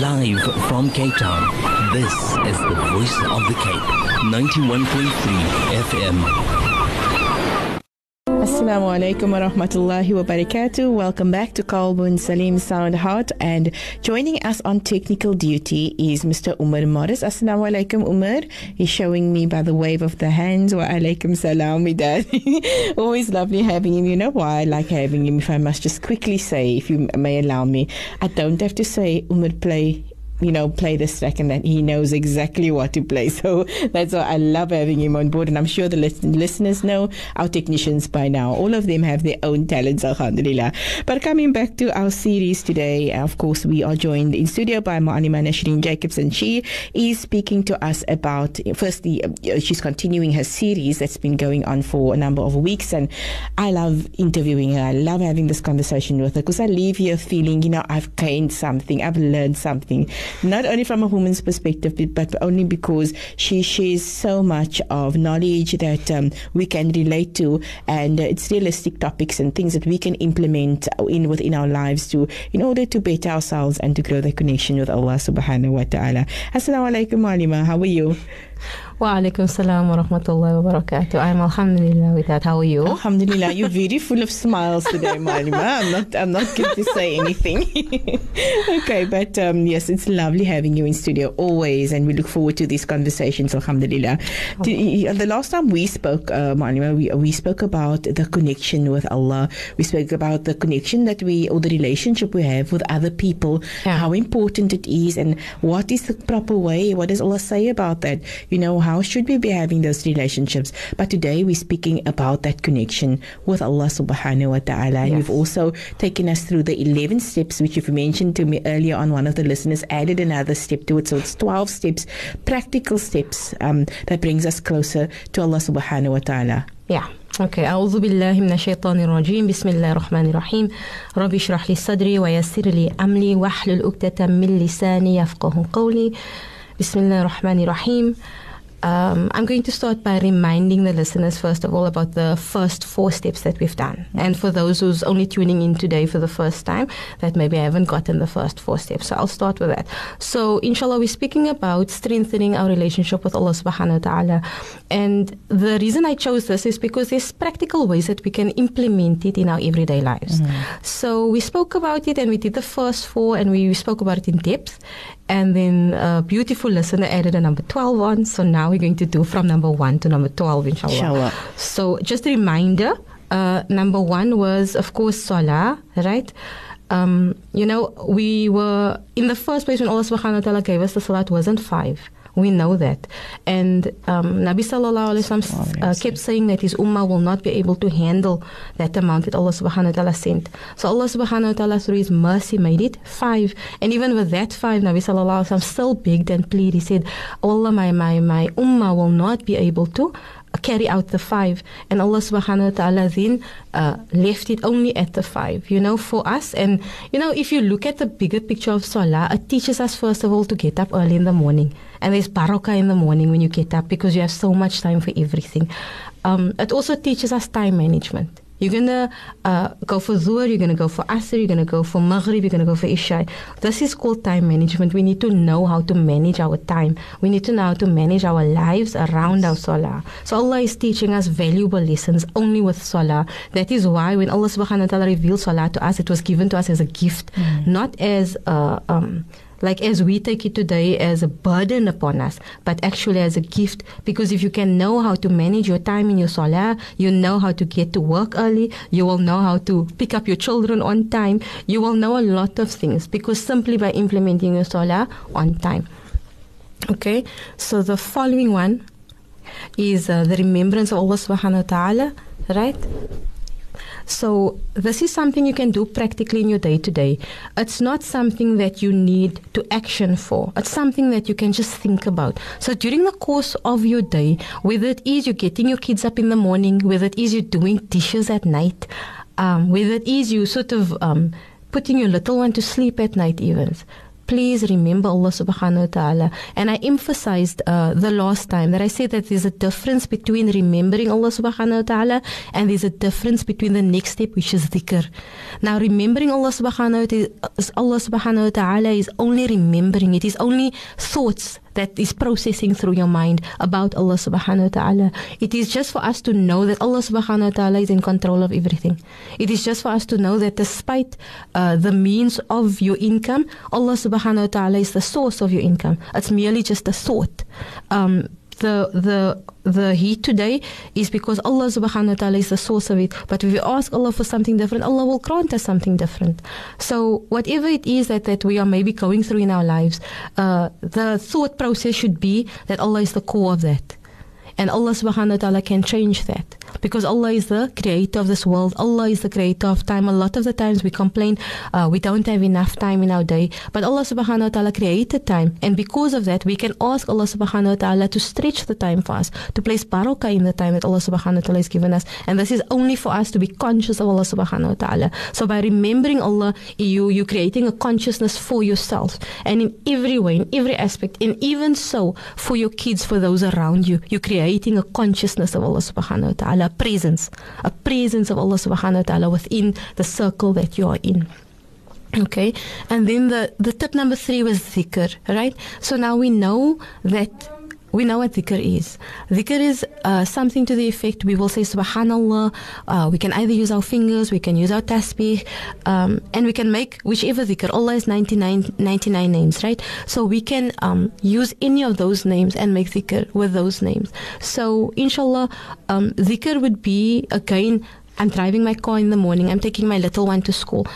Live from Cape Town, this is the voice of the Cape, 91.3 FM. Assalamu alaikum wa rahmatullahi wa barakatuh. Welcome back to Kalbun Salim Sound Heart. And joining us on technical duty is Mr. Umar Morris. Assalamu alaikum, Umar. He's showing me by the wave of the hands. Wa alaikum salam, dad. Always lovely having him. You know why I like having him, if I must just quickly say, if you may allow me. I don't have to say, Umar, play you know, play this track and that he knows exactly what to play. So that's why I love having him on board. And I'm sure the listen- listeners know our technicians by now. All of them have their own talents, alhamdulillah. But coming back to our series today, of course, we are joined in studio by Mu'alima Nashreen Jacobson. She is speaking to us about, firstly, uh, she's continuing her series that's been going on for a number of weeks. And I love interviewing her. I love having this conversation with her because I leave here feeling, you know, I've gained something, I've learned something, not only from a woman's perspective, but, only because she shares so much of knowledge that um, we can relate to, and uh, it's realistic topics and things that we can implement in within our lives to, in order to better ourselves and to grow the connection with Allah Subhanahu wa Taala. Assalamu alaikum, Alima. How are you? Wa alaikum salam wa rahmatullahi wa barakatuh. I'm alhamdulillah with that. How are you? Alhamdulillah, you're very full of smiles today, Malima. I'm not, I'm not going to say anything. okay, but um, yes, it's lovely having you in studio always, and we look forward to these conversations. Alhamdulillah. The, the last time we spoke, uh, Malima, we we spoke about the connection with Allah. We spoke about the connection that we or the relationship we have with other people, Yeah. how important it is, and what is the proper way. What does Allah say about that? You know, how should we be having those relationships? But today we're speaking about that connection with Allah subhanahu wa ta'ala. And Yes. you've also taken us through the 11 steps, which you've mentioned to me earlier on. One of the listeners added another step to it. So it's 12 steps, practical steps um, that brings us closer to Allah subhanahu wa ta'ala. Yeah. Okay. أعوذ بالله من الشيطان الرجيم بسم الله الرحمن الرحيم ربي اشرح لي صدري ويسر لي أمري واحلل عقدة من لساني يفقه قولي بسم الله الرحمن الرحيم um, I'm going to start by reminding the listeners, first of all, about the first four steps that we've done. And for those who's only tuning in today for the first time, that maybe I haven't gotten the first four steps. So I'll start with that. So, inshallah, we're speaking about strengthening our relationship with Allah subhanahu wa ta'ala. And the reason I chose this is because there's practical ways that we can implement it in our everyday lives. So we spoke about it and we did the first four and we spoke about it in depth. And then a beautiful listener added a number 12 on. So now we're going to do from number 1 to number 12, inshallah. Inshallah. So just a reminder uh, number one was, of course, Salah, right? Um, you know, we were in the first place when Allah subhanahu wa ta'ala gave us the Salat wasn't five. We know that. And um, Nabi sallallahu Alaihi Wasallam uh, kept saying that his ummah will not be able to handle that amount that Allah subhanahu wa ta'ala sent. So Allah subhanahu wa ta'ala through his mercy made it five. And even with that five, Nabi sallallahu Alaihi Wasallam still begged and pleaded. He said, Allah, my, my, my ummah will not be able to carry out the five. And Allah subhanahu wa ta'ala then uh, left it only at the five, you know, for us. And, you know, if you look at the bigger picture of Salah, it teaches us, first of all, to get up early in the morning. And there's barakah in the morning when you get up because you have so much time for everything. Um, it also teaches us time management. You're gonna uh, go for Zuhr, you're gonna go for Asr, you're gonna go for Maghrib, you're gonna go for Isha. This is called time management. We need to know how to manage our time. We need to know how to manage our lives around our Salah. So Allah is teaching us valuable lessons only with Salah. That is why when Allah subhanahu wa ta'ala revealed Salah to us, it was given to us as a gift, not as a, um, like as we take it today as a burden upon us, but actually as a gift. Because if you can know how to manage your time in your salah, you know how to get to work early, you will know how to pick up your children on time, you will know a lot of things because simply by implementing your salah on time. Okay, so the following one is uh, the remembrance of Allah subhanahu wa ta'ala, right? So this is something you can do practically in your day to day. It's not something that you need to action for. It's something that you can just think about. So during the course of your day, whether it is you getting your kids up in the morning, whether it is you doing dishes at night, um, whether it is you sort of um, putting your little one to sleep at night even please remember Allah subhanahu wa ta'ala. And I emphasized uh, the last time that I said that there's a difference between remembering Allah subhanahu wa ta'ala and there's a difference between the next step, which is dhikr. Now, remembering Allah subhanahu wa ta'ala, Allah subhanahu wa ta'ala is only remembering, it is only thoughts that is processing through your mind about Allah subhanahu wa ta'ala. It is just for us to know that Allah subhanahu wa ta'ala is in control of everything. It is just for us to know that despite uh, the means of your income, Allah subhanahu wa ta'ala is the source of your income. It's merely just a thought. Um, the the the heat today is because Allah subhanahu wa ta'ala is the source of it. But if we ask Allah for something different, Allah will grant us something different. So whatever it is that, that we are maybe going through in our lives, uh, the thought process should be that Allah is the core of that. And Allah subhanahu wa ta'ala can change that. Because Allah is the creator of this world. Allah is the creator of time. A lot of the times we complain uh, we don't have enough time in our day. But Allah subhanahu wa ta'ala created time. And because of that, we can ask Allah subhanahu wa ta'ala to stretch the time for us, to place barakah in the time that Allah subhanahu wa ta'ala has given us. And this is only for us to be conscious of Allah subhanahu wa ta'ala. So by remembering Allah, you, you're creating a consciousness for yourself. And in every way, in every aspect, and even so for your kids, for those around you, you're creating a consciousness of Allah subhanahu wa ta'ala, a presence, a presence of Allah subhanahu wa ta'ala within the circle that you are in. Okay, and then the, the tip number three was dhikr, right? So now we know that we know what dhikr is. Dhikr is uh, something to the effect we will say subhanallah. Uh, we can either use our fingers, we can use our tasbih, um, and we can make whichever dhikr. Allah is 99, 99 names, right? So we can um, use any of those names and make dhikr with those names. So inshallah, um, dhikr would be again. I'm driving my car in the morning. I'm taking my little one to school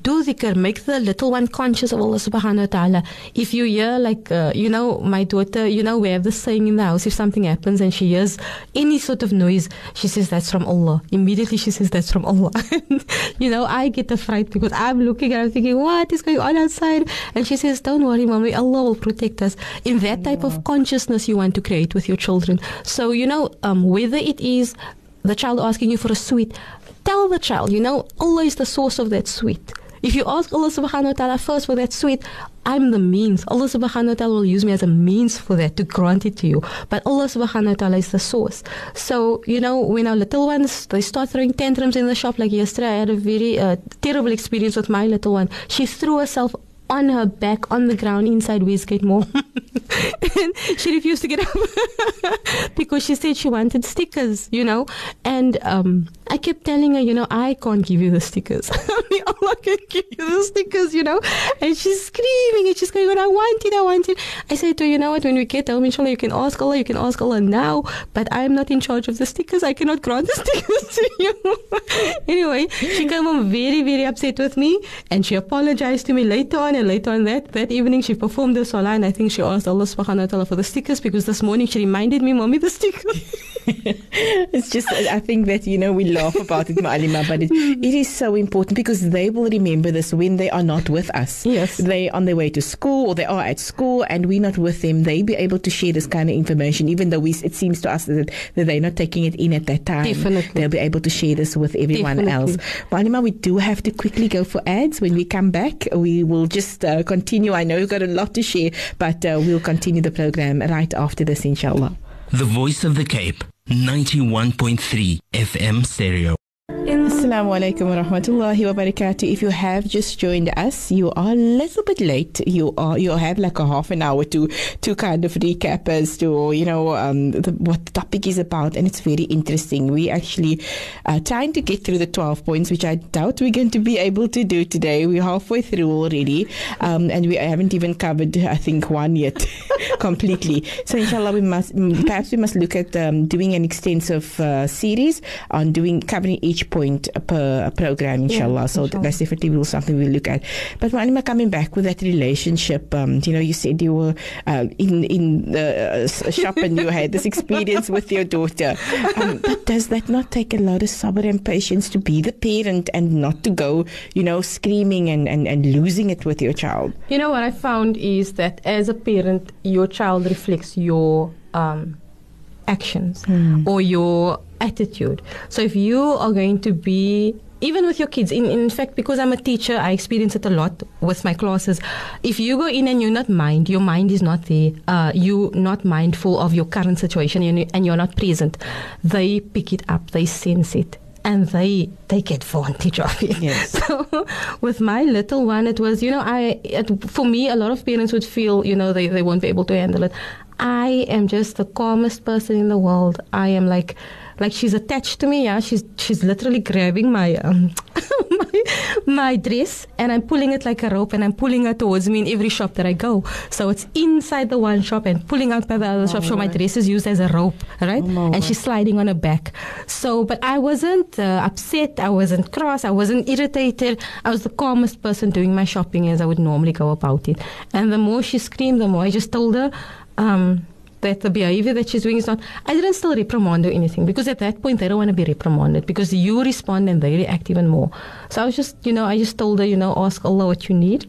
do dhikr, make the little one conscious of Allah subhanahu wa ta'ala. If you hear, like, uh, you know, my daughter, you know, we have this saying in the house, if something happens and she hears any sort of noise, she says, that's from Allah. Immediately she says, that's from Allah. you know, I get a fright because I'm looking and I'm thinking, what is going on outside? And she says, don't worry, mommy, Allah will protect us. In that type of consciousness you want to create with your children. So, you know, um, whether it is the child asking you for a sweet, tell the child, you know, Allah is the source of that sweet. If you ask Allah subhanahu wa ta'ala first for that sweet, I'm the means. Allah subhanahu wa ta'ala will use me as a means for that to grant it to you. But Allah subhanahu wa ta'ala is the source. So, you know, when our little ones, they start throwing tantrums in the shop, like yesterday, I had a very uh, terrible experience with my little one. She threw herself on her back on the ground inside Westgate Mall. and she refused to get up because she said she wanted stickers, you know. And um, I kept telling her, you know, I can't give you the stickers. Only Allah can give you the stickers, you know. And she's screaming and she's going, I want it, I want it. I said to her, you know what, when we get home, inshallah, you can ask Allah, you can ask Allah now, but I'm not in charge of the stickers. I cannot grant the stickers to you. Anyway, she came home very, very upset with me and she apologized to me later on and later on that, that evening she performed the salah and I think she asked Allah subhanahu wa ta'ala for the stickers because this morning she reminded me, mommy, the stickers. it's just, I think that, you know, we laugh about it, Mu'alima, but it, it is so important because they will remember this when they are not with us. Yes. They're on their way to school or they are at school and we're not with them. They be able to share this kind of information, even though we, it seems to us that, that they're not taking it in at that time. Definitely. They'll be able to share this with everyone Definitely. else. Mu'alima, we do have to quickly go for ads. When we come back, we will just uh, continue. I know you've got a lot to share, but uh, we'll continue the program right after this, inshallah. The Voice of the Cape, 91.3 FM stereo. Assalamu alaikum wa rahmatullahi wa barakatuh. If you have just joined us, you are a little bit late. You are you have like a half an hour to to kind of recap as to you know um, the, what the topic is about, and it's very interesting. We actually uh, trying to get through the twelve points, which I doubt we're going to be able to do today. We're halfway through already, um, and we haven't even covered I think one yet completely. So inshallah, we must mm, perhaps we must look at um, doing an extensive uh, series on doing covering each point per program, inshallah. Yeah, so inshallah. that's definitely will something we'll look at. But Mu'alima, coming back with that relationship, um, you know, you said you were uh, in in the uh, shop and you had this experience with your daughter. Um, but does that not take a lot of sabr and patience to be the parent and not to go, you know, screaming and, and, and losing it with your child? You know what I found is that as a parent, your child reflects your um, actions or your attitude. So if you are going to be even with your kids, in, in fact, because I'm a teacher, I experience it a lot with my classes. If you go in and you're not mind, your mind is not there, uh, you're not mindful of your current situation and you- and you're not present, they pick it up, they sense it. And they take advantage of it. Yes. So with my little one, it was, you know, I it, for me, a lot of parents would feel, you know, they, they won't be able to handle it. I am just the calmest person in the world. I am like, like she's attached to me. Yeah, she's she's literally grabbing my um, my, my dress and I'm pulling it like a rope and I'm pulling her towards me in every shop that I go. So it's inside the one shop and pulling out by the other shop. So my dress is used as a rope, right? and she's sliding on her back. So, but I wasn't uh, upset. I wasn't cross. I wasn't irritated. I was the calmest person doing my shopping as I would normally go about it. And the more she screamed, the more I just told her, um, that the behavior that she's doing is not. I didn't still reprimand or anything because at that point they don't want to be reprimanded because you respond and they react even more. So I was just, you know, I just told her, you know, ask Allah what you need,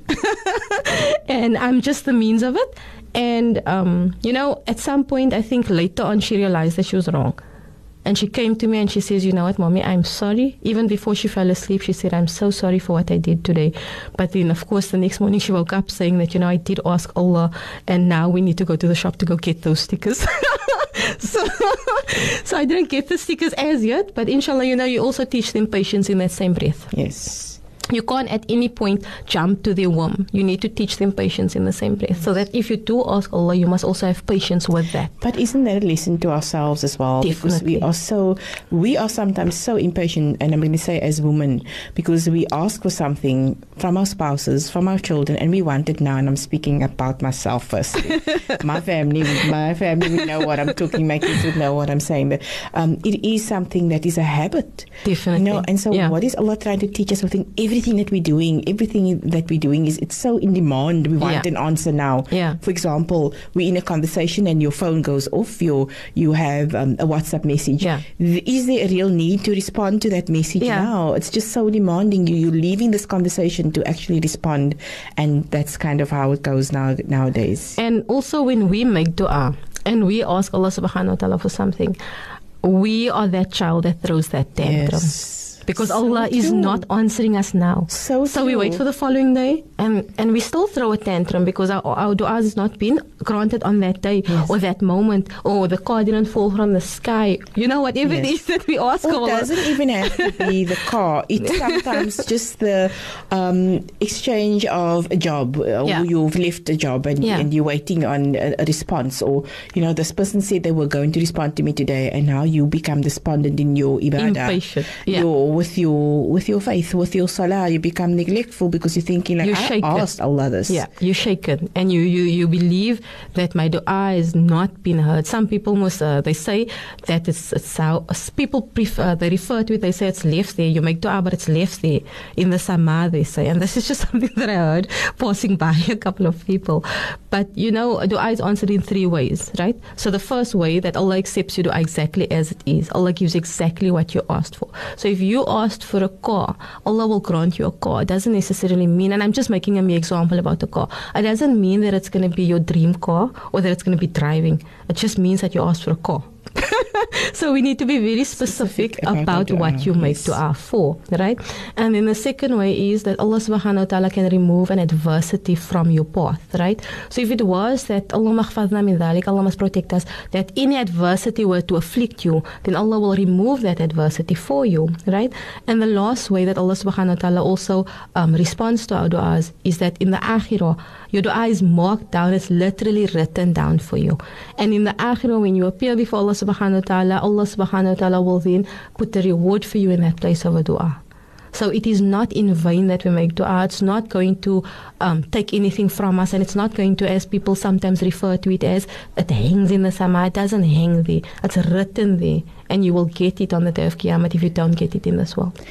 and I'm just the means of it. And um, you know, at some point, I think later on she realized that she was wrong. And she came to me and she says, You know what, mommy, I'm sorry. Even before she fell asleep, she said, I'm so sorry for what I did today. But then, of course, the next morning she woke up saying that, You know, I did ask Allah, and now we need to go to the shop to go get those stickers. so, so I didn't get the stickers as yet, but inshallah, you know, you also teach them patience in that same breath. Yes. You can't at any point jump to their womb. You need to teach them patience in the same breath. So that if you do ask Allah, you must also have patience with that. But isn't that a lesson to ourselves as well? Because we are so, we are sometimes so impatient, and I'm going to say as women, because we ask for something from our spouses, from our children, and we want it now. And I'm speaking about myself first. my family, my family would know what I'm talking. My kids would know what I'm saying. But um, it is something that is a habit. Definitely. You know, and so Yeah. what is Allah trying to teach us within everything that we're doing? Everything that we're doing is it's so in demand. We want Yeah. an answer now. Yeah. For example, we're in a conversation and your phone goes off. Your you have um, a WhatsApp message. Yeah. Is there a real need to respond to that message Yeah. now? It's just so demanding. You you're leaving this conversation to actually respond, and that's kind of how it goes now nowadays. And also when we make dua and we ask Allah subhanahu wa ta'ala for something, we are that child that throws that tantrum. Yes. Because So Allah is not answering us now. So so we wait for the following day and, and we still throw a tantrum because our, our dua has not been granted on that day Yes. or that moment or the car didn't fall from the sky. You know, whatever it Yes. is that we ask Or Allah. it doesn't even have to be the car. It's sometimes just the um, exchange of a job. Uh, Yeah. You've left a job and, Yeah. and you're waiting on a, a response. Or, you know, this person said they were going to respond to me today and now you become despondent in your ibadah. Impatient, yeah. Your, with, your, with your faith, with your salah, you become neglectful because you're thinking like, You're I asked Allah this. Yeah, you're shaken, and you, you, you believe that my dua is not been heard. Some people must uh, they say that it's, it's how people prefer they refer to it. They say it's left there. You make dua, but it's left there in the sama. They say, and this is just something that I heard passing by a couple of people. But you know, dua is answered in three ways, right? So the first way that Allah accepts your dua exactly as it is. Allah gives exactly what you asked for. So if you asked for a car, Allah will grant you a car. It doesn't necessarily mean, and I'm just making a mere example about the car. It doesn't mean that it's going to be your dream car or that it's going to be driving. It just means that you asked for a car. so we need to be very specific, Specific about about, what you make dua for, right? And then the second way is that Allah subhanahu wa ta'ala can remove an adversity from your path, right? So if it was that Allah maghfadna min dhalik, Allah must protect us, that any adversity were to afflict you, then Allah will remove that adversity for you, right? And the last way that Allah subhanahu wa ta'ala also um, responds to our du'as is that in the akhirah, your dua is marked down, it's literally written down for you. And in the akhirah, when you appear before Allah subhanahu wa ta'ala, Allah subhanahu wa ta'ala will then put the reward for you in that place of a dua. So it is not in vain that we make dua. It's not going to um, take anything from us, and it's not going to, as people sometimes refer to it as, it hangs in the sama. It doesn't hang there. It's written there, and you will get it on the day of Qiyamah if you don't get it in this world.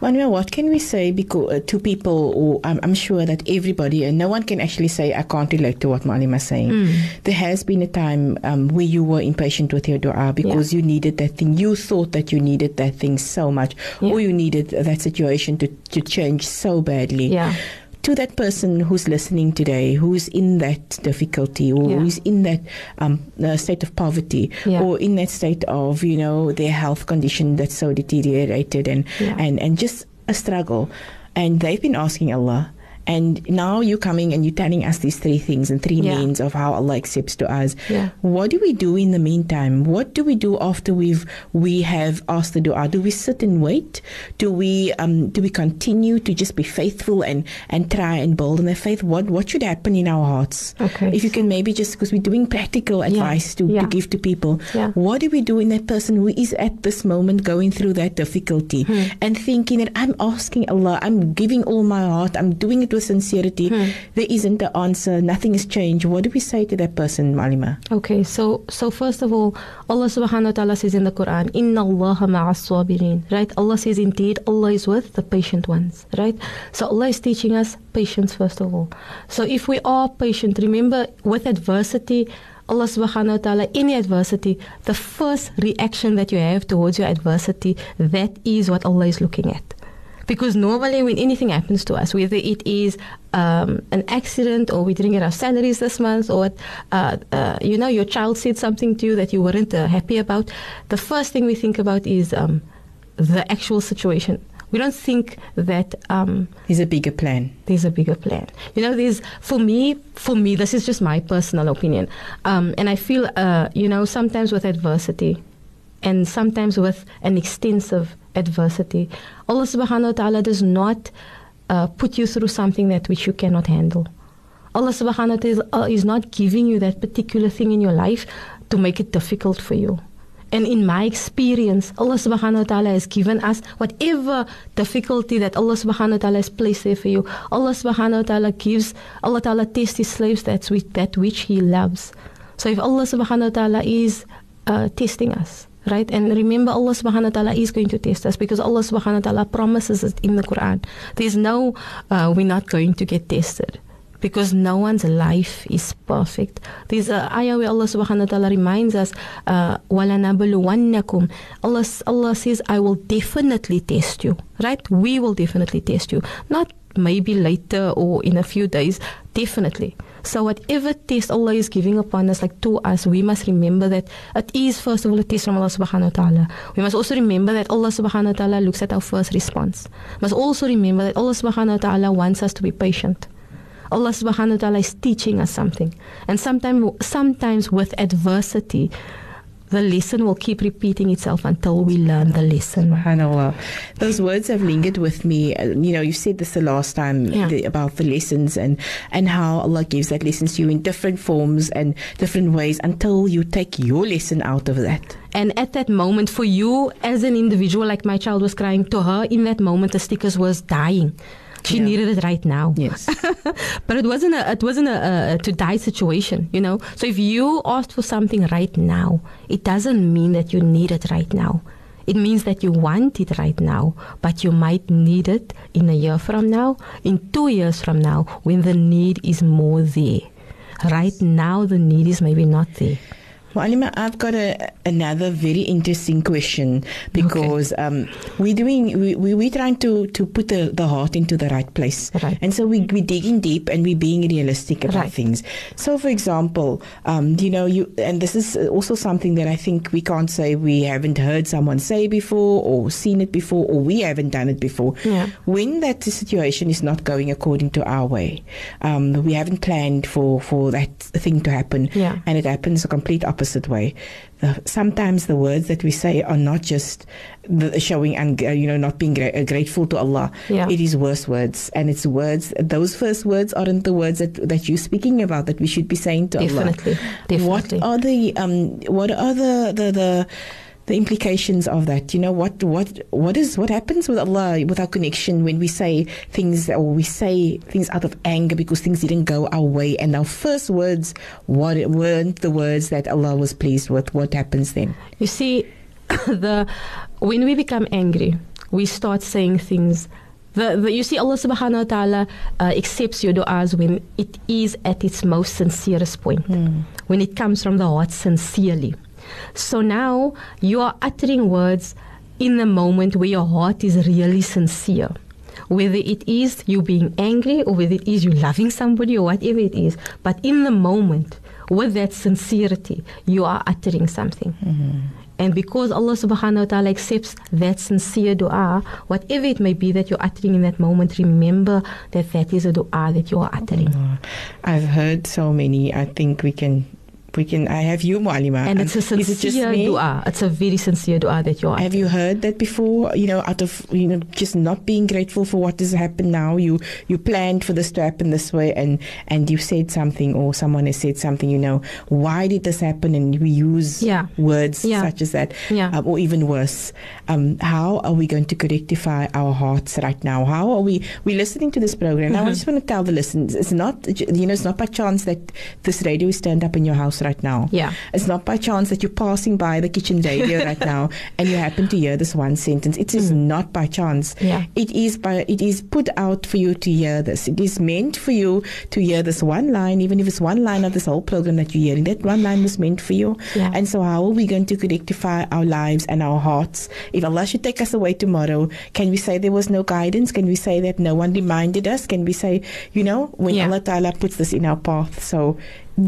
Manuel, what can we say because, uh, to people, or I'm, I'm sure that everybody, and no one can actually say, I can't relate to what Malima is saying. Mm. There has been a time um, where you were impatient with your dua because you needed that thing. You thought that you needed that thing so much, Yeah. or you needed that situation to, to change so badly. Yeah. To that person who's listening today, who's in that difficulty, or Yeah. who's in that um, uh, state of poverty, Yeah. or in that state of, you know, their health condition that's so deteriorated and, Yeah. and, and just a struggle. And they've been asking Allah. And now you're coming and you're telling us these three things and three Yeah. means of how Allah accepts to us. Yeah. What do we do in the meantime? What do we do after we've we have asked the dua? Do we sit and wait? Do we um, do we continue to just be faithful and and try and build on their faith? What what should happen in our hearts? Okay. If you can maybe just because we're doing practical advice to, Yeah. to give to people. Yeah. What do we do in that person who is at this moment going through that difficulty Hmm. and thinking that I'm asking Allah, I'm giving all my heart, I'm doing it with sincerity. Hmm. There isn't the answer, nothing has changed. What do we say to that person, Mu'alima? Okay, so so first of all, Allah subhanahu wa ta'ala says in the Quran, Inna Allah ma'as. Right? Allah says indeed Allah is with the patient ones. Right? So Allah is teaching us patience first of all. So if we are patient, remember with adversity, Allah subhanahu wa ta'ala, any adversity, the first reaction that you have towards your adversity, that is what Allah is looking at. Because normally, when anything happens to us, whether it is um, an accident or we didn't get our salaries this month, or uh, uh, you know your child said something to you that you weren't uh, happy about, the first thing we think about is um, the actual situation. We don't think that um, There's a bigger plan. there's a bigger plan. You know, there's for me, for me, this is just my personal opinion, um, and I feel, uh, you know, sometimes with adversity, and sometimes with an extensive adversity, Allah Subhanahu wa Taala does not uh, put you through something that which you cannot handle. Allah Subhanahu wa Taala uh, is not giving you that particular thing in your life to make it difficult for you. And in my experience, Allah subhanahu wa ta'ala has given us whatever difficulty that Allah subhanahu wa ta'ala has placed there for you. Allah subhanahu wa ta'ala gives, Allah ta'ala tests his slaves that's with that which he loves. So if Allah subhanahu wa ta'ala is uh, testing us, right? And remember Allah subhanahu wa ta'ala is going to test us because Allah subhanahu wa ta'ala promises it in the Quran. There's no, uh, we're not going to get tested because no one's life is perfect. There's a ayah where Allah subhanahu wa ta'ala reminds us, uh, وَلَنَبْلُوَنَّكُمْ Allah, Allah says, I will definitely test you, right? We will definitely test you. Not maybe later or in a few days, definitely. So whatever test Allah is giving upon us, like to us, we must remember that it is first of all a test from Allah subhanahu wa ta'ala. We must also remember that Allah subhanahu wa ta'ala looks at our first response. Must also remember that Allah subhanahu wa ta'ala wants us to be patient. Allah subhanahu wa ta'ala is teaching us something. And sometimes sometimes with adversity, the lesson will keep repeating itself until we learn the lesson. Subhanallah. Those words have lingered with me. You know, you said this the last time Yeah. the, about the lessons and, and how Allah gives that lessons to you in different forms and different ways until you take your lesson out of that. And at that moment, for you as an individual, like my child was crying to her, in that moment, the stickers was dying. She Yeah. needed it right now. Yes. but it wasn't a it wasn't a, a to die situation, you know. So if you asked for something right now, it doesn't mean that you need it right now. It means that you want it right now, but you might need it in a year from now, in two years from now, when the need is more there. Right now, the need is maybe not there. Well, Alima, I've got a, another very interesting question because um, we're doing we, we we're trying to to put the, the heart into the right place, Right. and so we we're digging deep and we're being realistic about Right. things. So, for example, um, you know, you and this is also something that I think we can't say we haven't heard someone say before or seen it before or we haven't done it before. Yeah. When that situation is not going according to our way, um, we haven't planned for for that thing to happen, Yeah. and it happens a complete opposite way. The, sometimes the words that we say are not just the, showing and you know not being gra- uh, grateful to Allah. Yeah. It is worse words, and it's words. Those first words aren't the words that that you're speaking about that we should be saying to Definitely, Allah. What definitely. are the um? What are the the the the implications of that. You know what what what is what happens with Allah with our connection when we say things or we say things out of anger because things didn't go our way and our first words what weren't the words that Allah was pleased with. What happens then? You see, the when we become angry, we start saying things. The, the, you see, Allah subhanahu wa ta'ala uh, accepts your du'as when it is at its most sincerest point, when it comes from the heart sincerely. So now you are uttering words in the moment where your heart is really sincere. Whether it is you being angry or whether it is you loving somebody or whatever it is, but in the moment, with that sincerity, you are uttering something. Mm-hmm. And because Allah subhanahu wa ta'ala accepts that sincere dua, whatever it may be that you're uttering in that moment, remember that that is a dua that you are uttering. I've heard so many. I think we can, we can. I have you, Mu'alima. And it's a it just sincere me? dua. It's a very sincere dua that you're Have you heard that before? You know, out of you know, just not being grateful for what has happened now. You you planned for this to happen this way, and and you said something, or someone has said something. You know, why did this happen? And we use Yeah. words Yeah. such as that, Yeah. um, or even worse. Um, how are we going to rectify our hearts right now? How are we? We're listening to this program. Now, I Mm-hmm. just want to tell the listeners, it's not you know, it's not by chance that this radio is turned up in your house right now. Yeah. It's not by chance that you're passing by the kitchen radio right now and you happen to hear this one sentence. It is not by chance. Mm. Yeah. It is by it is put out for you to hear this. It is meant for you to hear this one line, even if it's one line of this whole program that you're hearing. That one line was meant for you. Yeah. And so how are we going to rectify our lives and our hearts? If Allah should take us away tomorrow, can we say there was no guidance? Can we say that no one reminded us? Can we say, you know, when Yeah. Allah Ta'ala puts this in our path? So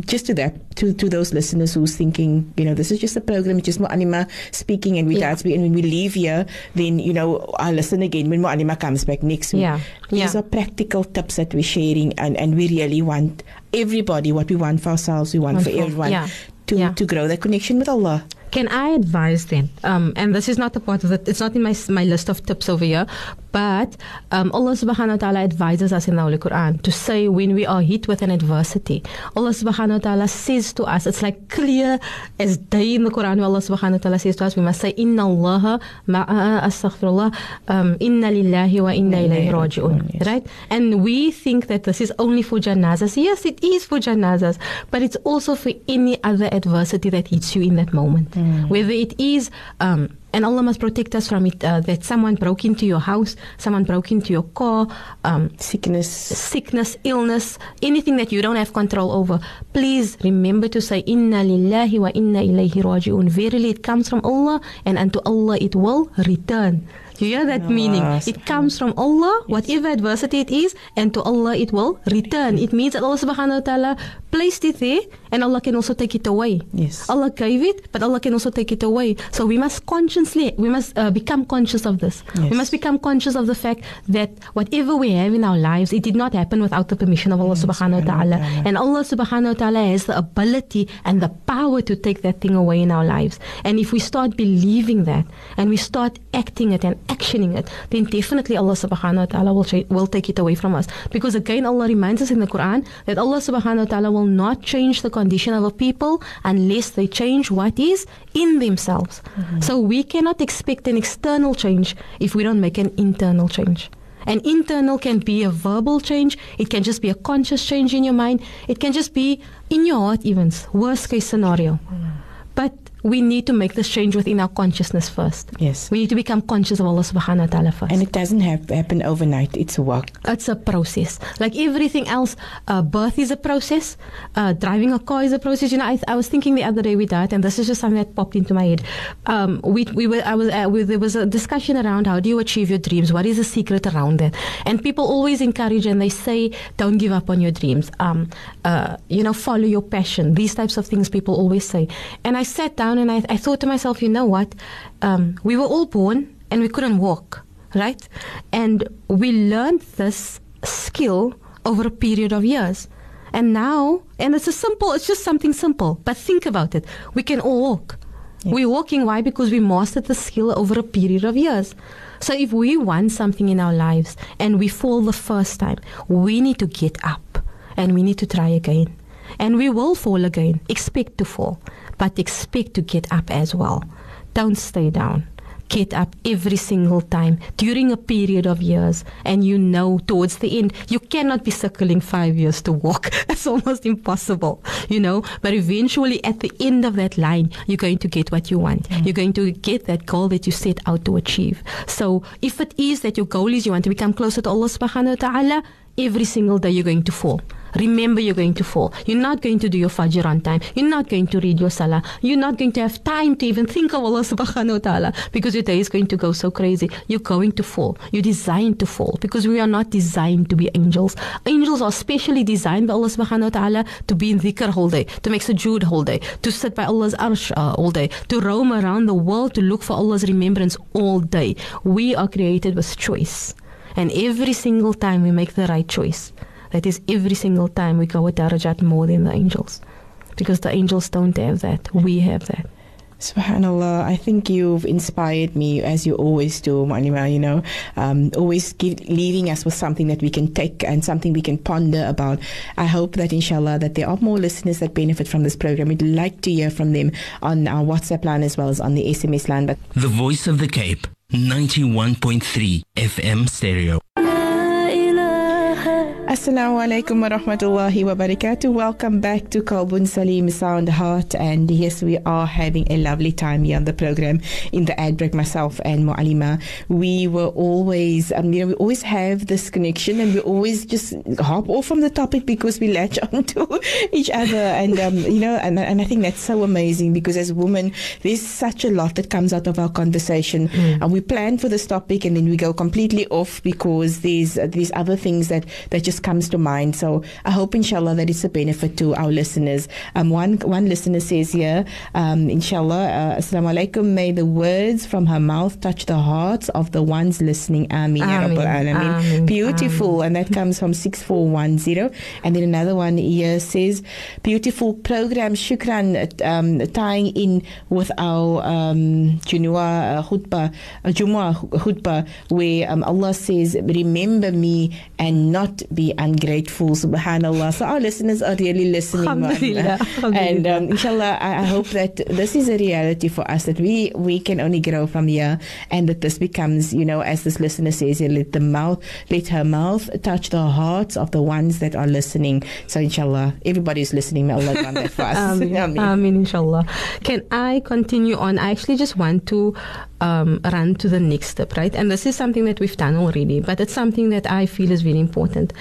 just to that, to, to those listeners who's thinking, you know, this is just a program, it's just Mu'alima speaking and we Yeah. speak, and when we leave here, then, you know, I'll listen again when Mu'alima comes back next week. Yeah. These Yeah. are practical tips that we're sharing and, and we really want everybody what we want for ourselves, we want for Wonderful. everyone Yeah. to, Yeah. to grow that connection with Allah. Can I advise then? Um, and this is not a part of it. It's not in my my list of tips over here. But um, Allah Subhanahu wa Taala advises us in the Holy Quran to say when we are hit with an adversity. Allah Subhanahu wa Taala says to us, it's like clear as day in the Quran. Where Allah Subhanahu wa Taala says to us, we must say Inna Allah ma'a astaghfirullah. Um, inna lillahi wa inna ilayhi raji'un. Right? And we think that this is only for janazas. Yes, it is for janazas, but it's also for any other adversity that hits you in that moment. Whether it is, um, and Allah must protect us from it, uh, that someone broke into your house, someone broke into your car, um, Sickness. sickness, illness, anything that you don't have control over, please remember to say, Inna lillahi wa inna ilayhi raji'un. Verily it comes from Allah and unto Allah it will return. You hear that meaning? It comes from Allah, whatever adversity it is, and to Allah it will return. It means that Allah subhanahu wa ta'ala placed it there and Allah can also take it away. Yes. Allah gave it, but Allah can also take it away. So we must consciously, we must uh, become conscious of this. Yes. We must become conscious of the fact that whatever we have in our lives, it did not happen without the permission of Allah subhanahu wa ta'ala. And Allah subhanahu wa ta'ala has the ability and the power to take that thing away in our lives. And if we start believing that and we start acting it and actioning it, then definitely Allah subhanahu wa ta'ala will, cha- will take it away from us. Because again, Allah reminds us in the Quran that Allah subhanahu wa ta'ala will not change the condition of a people unless they change what is in themselves. Mm-hmm. So we cannot expect an external change if we don't make an internal change. An internal can be a verbal change, it can just be a conscious change in your mind, it can just be in your heart, even worst case scenario. But we need to make this change within our consciousness first. Yes. We need to become conscious of Allah subhanahu wa ta'ala first. And it doesn't have happen overnight. It's a work. It's a process. Like everything else, uh, birth is a process. Uh, driving a car is a process. You know, I, I was thinking the other day with that, and this is just something that popped into my head. Um, we, we were, I was, uh, we, there was a discussion around how do you achieve your dreams? What is the secret around it? And people always encourage and they say, don't give up on your dreams. Um, uh, you know, follow your passion. These types of things people always say. And I sat down and I, I thought to myself, you know what? Um, we were all born and we couldn't walk, right? And we learned this skill over a period of years. And now, and it's a simple, it's just something simple, but think about it. We can all walk. We're walking, why? Because we mastered the skill over a period of years. So if we want something in our lives and we fall the first time, we need to get up and we need to try again. And we will fall again. Expect to fall, but expect to get up as well. Don't stay down. Get up every single time during a period of years, and you know towards the end you cannot be circling five years to walk. It's almost impossible, you know. But eventually, at the end of that line, you're going to get what you want. Mm. You're going to get that goal that you set out to achieve. So, if it is that your goal is you want to become closer to Allah Subhanahu wa Taala, every single day you're going to fall. Remember, you're going to fall. You're not going to do your Fajr on time. You're not going to read your Salah. You're not going to have time to even think of Allah subhanahu wa ta'ala because your day is going to go so crazy. You're going to fall. You're designed to fall because we are not designed to be angels. Angels are specially designed by Allah subhanahu wa ta'ala to be in dhikr whole day, to make sujood whole day, to sit by Allah's arsh uh, all day, to roam around the world to look for Allah's remembrance all day. We are created with choice. And every single time we make the right choice, that is every single time we go a darajat more than the angels. Because the angels don't have that. We have that. Subhanallah, I think you've inspired me as you always do, Mu'alima, you know, um, always give, leaving us with something that we can take and something we can ponder about. I hope that inshallah that there are more listeners that benefit from this program. We'd like to hear from them on our WhatsApp line as well as on the SMS line. But The Voice of the Cape, 91.3 FM stereo. Assalamu alaikum wa rahmatullahi wa barakatuh. Welcome back to Kalbun Salim Sound Heart. And yes, we are having a lovely time here on the program in the ad break, myself and Mu'alima. We were always, um, you know, we always have this connection and we always just hop off from the topic because we latch onto each other. And, um, you know, and, and I think that's so amazing because as women, there's such a lot that comes out of our conversation. And we plan for this topic and then we go completely off because there's, uh, these other things that, that just comes to mind. So I hope, inshallah, that it's a benefit to our listeners. Um, one one listener says here, um, inshallah, uh, assalamu alaikum, may the words from her mouth touch the hearts of the ones listening. Ameen. Ameen. Ameen. Beautiful. And that comes from 6410. And then another one here says, beautiful program, shukran, um, tying in with our um, Junua uh, khutbah, uh, Jumu'ah khutbah, where um, Allah says, remember me and not be ungrateful. Subhanallah. So our listeners are really listening. Alhamdulillah. Mu'alima. And um, inshallah, I, I hope that this is a reality for us that we, we can only grow from here and that this becomes, you know, as this listener says let the mouth, let her mouth touch the hearts of the ones that are listening. So inshallah, everybody is listening. May Allah grant that for us. Ameen. Ameen. Ameen, inshallah. Can I continue on? I actually just want to um, run to the next step, right? And this is something that we've done already, but it's something that I feel is very important.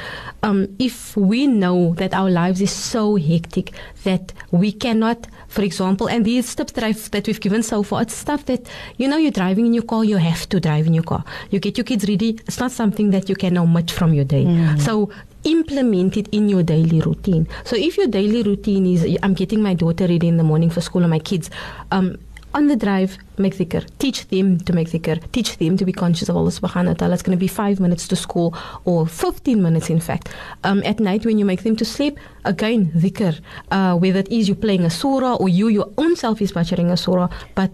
Um, if we know that our lives is so hectic that we cannot, for example, and these steps that I've that we've given so far, it's stuff that you know you're driving in your car, you have to drive in your car. You get your kids ready. It's not something that you can omit from your day. So implement it in your daily routine. So if your daily routine is I'm getting my daughter ready in the morning for school and my kids, um, on the drive, make dhikr. Teach them to make dhikr. Teach them to be conscious of Allah subhanahu wa ta'ala. It's going to be five minutes to school or 15 minutes, in fact. Um, at night, when you make them to sleep, again, dhikr. Uh, whether it is you playing a surah or you, your own self is bacharing a surah, but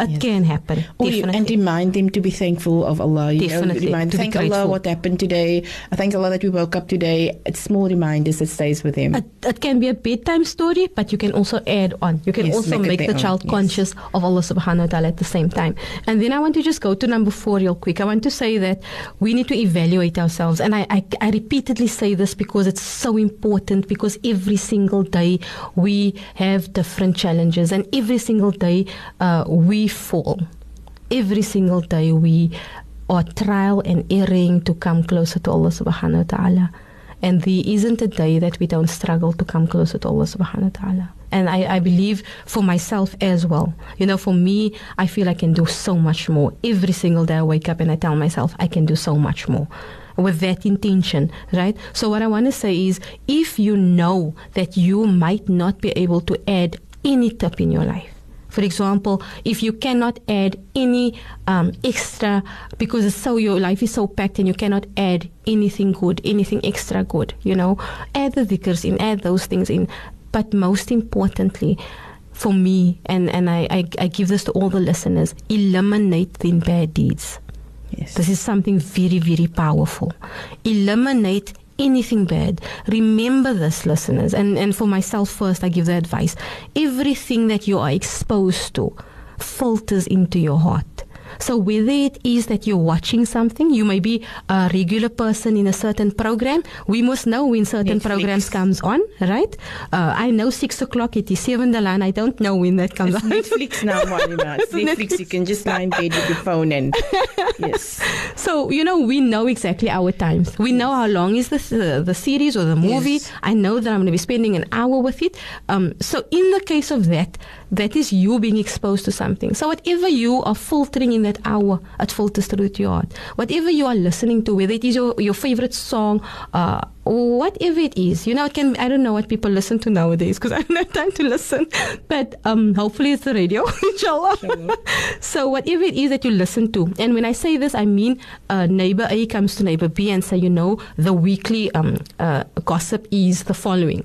it Yes. can happen. You, and remind them to be thankful of Allah. You Definitely, know, remind, thank Allah what happened today. I thank Allah that we woke up today. It's small reminders that stays with them. It, it can be a bedtime story, but you can also add on. You can Yes, also make make the own, child yes. conscious of Allah subhanahu wa ta'ala at the same time. And then I want to just go to number four real quick. I want to say that we need to evaluate ourselves. And I, I, I repeatedly say this because it's so important because every single day we have different challenges and every single day uh, we fall. Every single day we are trial and erring to come closer to Allah subhanahu wa ta'ala. And there isn't a day that we don't struggle to come closer to Allah subhanahu wa ta'ala. And I, I believe for myself as well. You know, for me, I feel I can do so much more. Every single day I wake up and I tell myself I can do so much more with that intention, right? So what I want to say is if you know that you might not be able to add any tip in your life, for example, if you cannot add any um, extra because it's so your life is so packed and you cannot add anything good, anything extra good, you know, add the dhikrs in, add those things in. But most importantly, for me, and, and I, I, I give this to all the listeners, eliminate the bad deeds. yes. This is something very, very powerful. Eliminate anything bad. Remember this, listeners, and, and for myself first, I give the advice. Everything that you are exposed to filters into your heart. So whether it is that you're watching something, you may be a regular person in a certain program. We must know when certain Netflix. programs comes on, right? Uh, I know six o'clock. It is seven the line. I don't know when that comes It's on. Netflix now, Mu'alima. It's Netflix. You can just lie in bed with your phone and yes. So you know, we know exactly our times. We know how long is the uh, the series or the movie. Yes. I know that I'm going to be spending an hour with it. Um, so in the case of that, that is you being exposed to something. So whatever you are filtering in that hour, it filters through to your heart. Whatever you are listening to, whether it is your your favorite song, uh, whatever it is, you know, it can. I don't know what people listen to nowadays because I don't have time to listen. But um, hopefully it's the radio, inshallah. so whatever it is that you listen to, and when I say this, I mean uh, neighbor A comes to neighbor B and say, you know, the weekly um, uh, gossip is the following.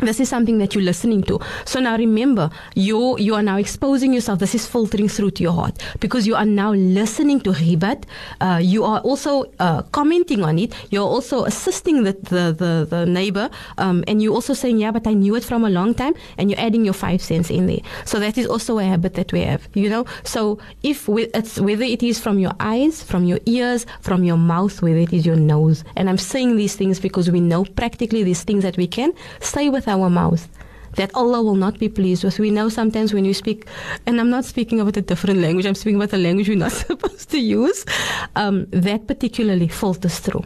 This is something that you're listening to. So now remember, you you are now exposing yourself. This is filtering through to your heart because you are now listening to ghibat. Uh, you are also uh, commenting on it. You're also assisting the the, the, the neighbor, um, and you're also saying, "Yeah, but I knew it from a long time," and you're adding your five cents in there. So that is also a habit that we have. You know. So if we, it's whether it is from your eyes, from your ears, from your mouth, whether it is your nose, and I'm saying these things because we know practically these things that we can say with our mouth that Allah will not be pleased with. We know sometimes when you speak, and I'm not speaking about a different language, I'm speaking about a language we're not supposed to use, um, that particularly filters through.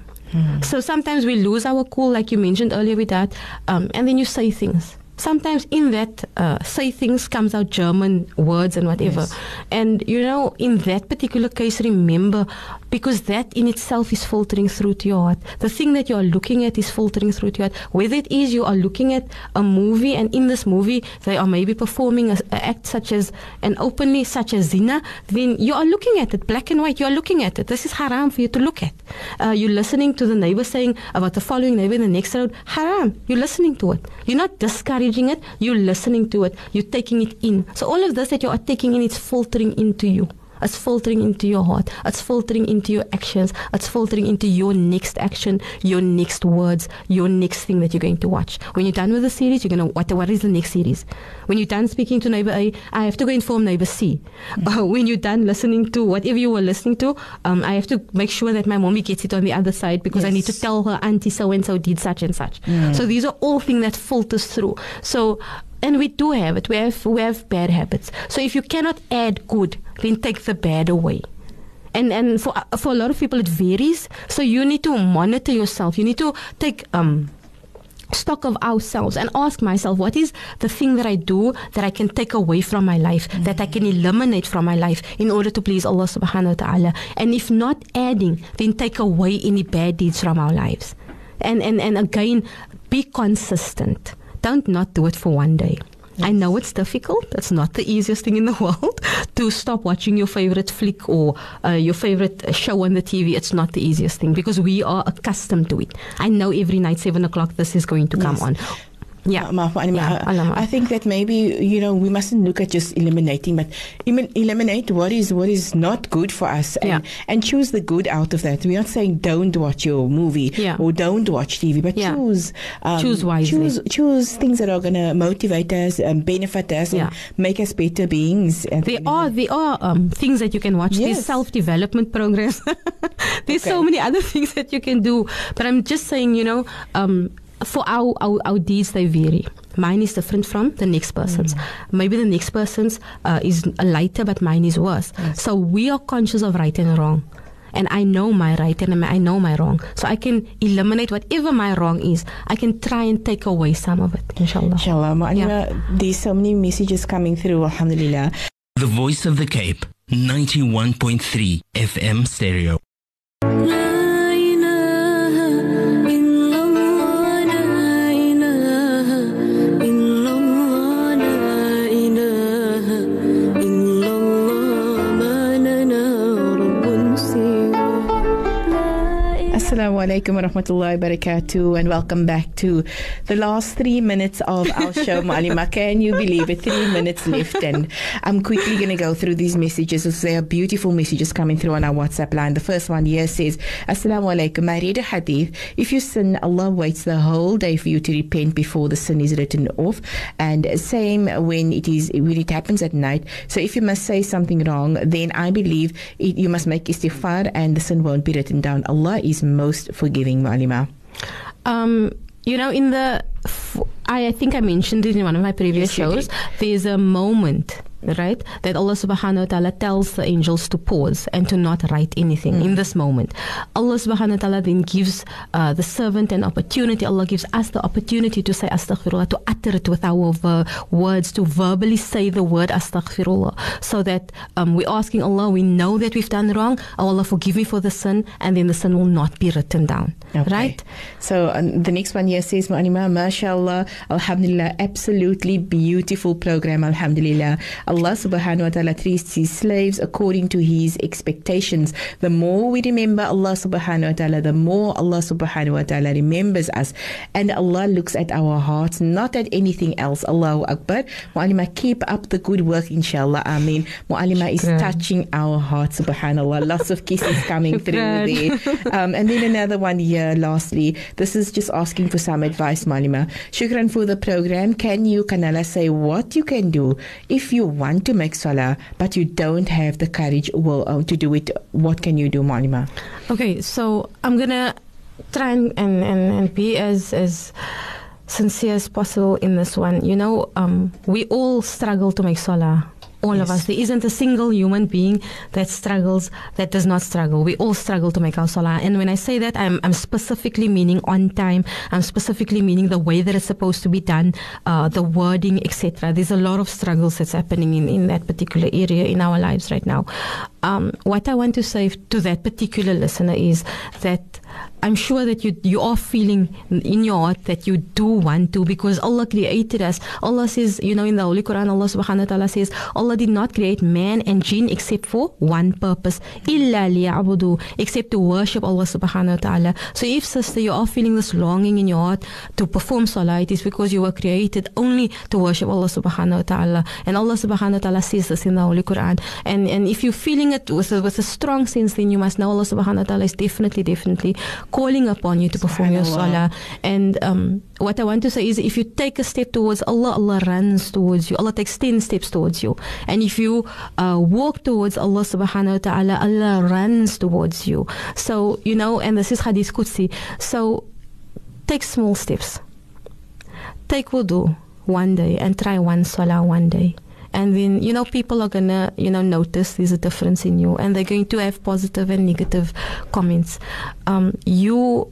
So sometimes we lose our cool, like you mentioned earlier with that, um, and then you say things. Sometimes in that uh, say things comes out German words and whatever. Yes. And you know, in that particular case, remember, because that in itself is filtering through to your heart. The thing that you are looking at is filtering through to your heart. Whether it is you are looking at a movie, and in this movie they are maybe performing a, a act such as an openly such as zina, then you are looking at it, black and white. You are looking at it. This is haram for you to look at. Uh, you're listening to the neighbor saying about the following neighbor in the next road, haram. You're listening to it. You're not discouraging it. You're listening to it. You're taking it in. So all of this that you are taking in, it's filtering into you. It's filtering into your heart. It's filtering into your actions. It's filtering into your next action, your next words, your next thing that you're going to watch. When you're done with the series, you're going to, what, what is the next series? When you're done speaking to neighbor A, I have to go inform neighbor C. Uh, when you're done listening to whatever you were listening to, um, I have to make sure that my mommy gets it on the other side because I need to tell her auntie so and so did such and such. So these are all things that filters through. So and we do have it. We have we have bad habits. So if you cannot add good, then take the bad away. And and for for a lot of people it varies. So you need to monitor yourself. You need to take um stock of ourselves and ask myself what is the thing that I do that I can take away from my life that I can eliminate from my life in order to please Allah subhanahu wa ta'ala and if not adding then take away any bad deeds from our lives and and and again be consistent don't not do it for one day I know it's difficult. It's not the easiest thing in the world to stop watching your favorite flick or uh, your favorite show on the TV. It's not the easiest thing because we are accustomed to it. I know every night, seven o'clock, this is going to come Yes. on. Yeah. Yeah, I, think that maybe you know we mustn't look at just eliminating, but eliminate what is what is not good for us, and, Yeah. and choose the good out of that. We're not saying don't watch your movie Yeah. or don't watch TV, but choose um, Choose wisely. Choose choose things that are going to motivate us and benefit us and make us better beings. the There are there are um, things that you can watch. There's self development programs. There's so many other things that you can do. But I'm just saying, you know, um, for our, our our deeds they vary. Mine is different from the next person's. Maybe the next person's uh, is lighter, but mine is worse. So we are conscious of right and wrong. And I know my right and I know my wrong. So I can eliminate whatever my wrong is. I can try and take away some of it, inshallah. Inshallah, ma- anima, there's so many messages coming through. Alhamdulillah. The Voice of the Cape, 91.3 FM stereo. Alaikum wa rahmatullahi wa barakatuh and welcome back to the last three minutes of our show, Mu'alima. Can you believe it? Three minutes left and I'm quickly going to go through these messages. There are beautiful messages coming through on our WhatsApp line. The first one here says, Assalamu alaikum. I read a hadith. If you sin, Allah waits the whole day for you to repent before the sin is written off. And same when it is when it happens at night. So if you must say something wrong, then I believe it, you must make istighfar and the sin won't be written down. Allah is most forgiving, Mu'alima. Um, you know, in the, f- I, I think I mentioned it in one of my previous Yes, shows. There's a moment, right, that Allah subhanahu wa ta'ala tells the angels to pause and to not write anything Mm. in this moment. Allah subhanahu wa ta'ala then gives uh, the servant an opportunity. Allah gives us the opportunity to say astaghfirullah, to utter it with our words, to verbally say the word astaghfirullah. So that um, we're asking Allah, we know that we've done wrong. Oh, Allah, forgive me for the sin, and then the sin will not be written down. Okay. Right? So um, the next one here says, Ma'anima, mashallah, alhamdulillah, absolutely beautiful program, alhamdulillah. Allah subhanahu wa ta'ala treats his slaves according to his expectations. The more we remember Allah subhanahu wa ta'ala, the more Allah subhanahu wa ta'ala remembers us. And Allah looks at our hearts, not at anything else. Allahu Akbar. Mu'alima, keep up the good work, inshallah. Ameen. Mu'alima is touching our hearts, subhanallah. Lots of kisses coming through there. Um, and then another one here, lastly. This is just asking for some advice, Mu'alima. Shukran for the program. Can you, Kanala, say what you can do if you want to make salah, but you don't have the courage well, uh, to do it? What can you do, Mu'alima? Okay, so I'm gonna try and, and, and, and be as as sincere as possible in this one. You know, um, we all struggle to make salah. All of us. There isn't a single human being that struggles, that does not struggle. We all struggle to make our salah. And when I say that, I'm, I'm specifically meaning on time. I'm specifically meaning the way that it's supposed to be done, uh, the wording, etc. There's a lot of struggles that's happening in, in that particular area in our lives right now. Um, what I want to say to that particular listener is that I'm sure that you you are feeling in your heart that you do want to because Allah created us. Allah says, you know, in the Holy Quran, Allah subhanahu wa ta'ala says, Allah did not create man and jinn except for one purpose. Illa liya'budu, except to worship Allah subhanahu wa ta'ala. So if sister, you are feeling this longing in your heart to perform salah, it is because you were created only to worship Allah subhanahu wa ta'ala. And Allah subhanahu wa ta'ala says this in the Holy Quran. And and if you're feeling it with a, with a strong sense, then you must know Allah subhanahu wa ta'ala is definitely, definitely calling upon you to perform your salah. And um, what I want to say is if you take a step towards Allah, Allah runs towards you. Allah takes 10 steps towards you. And if you uh, walk towards Allah subhanahu wa ta'ala, Allah runs towards you. So, you know, and this is Hadith Qudsi. So take small steps. Take wudu one day and try one salah one day. And then, you know, people are to, you know, notice there's a difference in you and they're going to have positive and negative comments. Um, you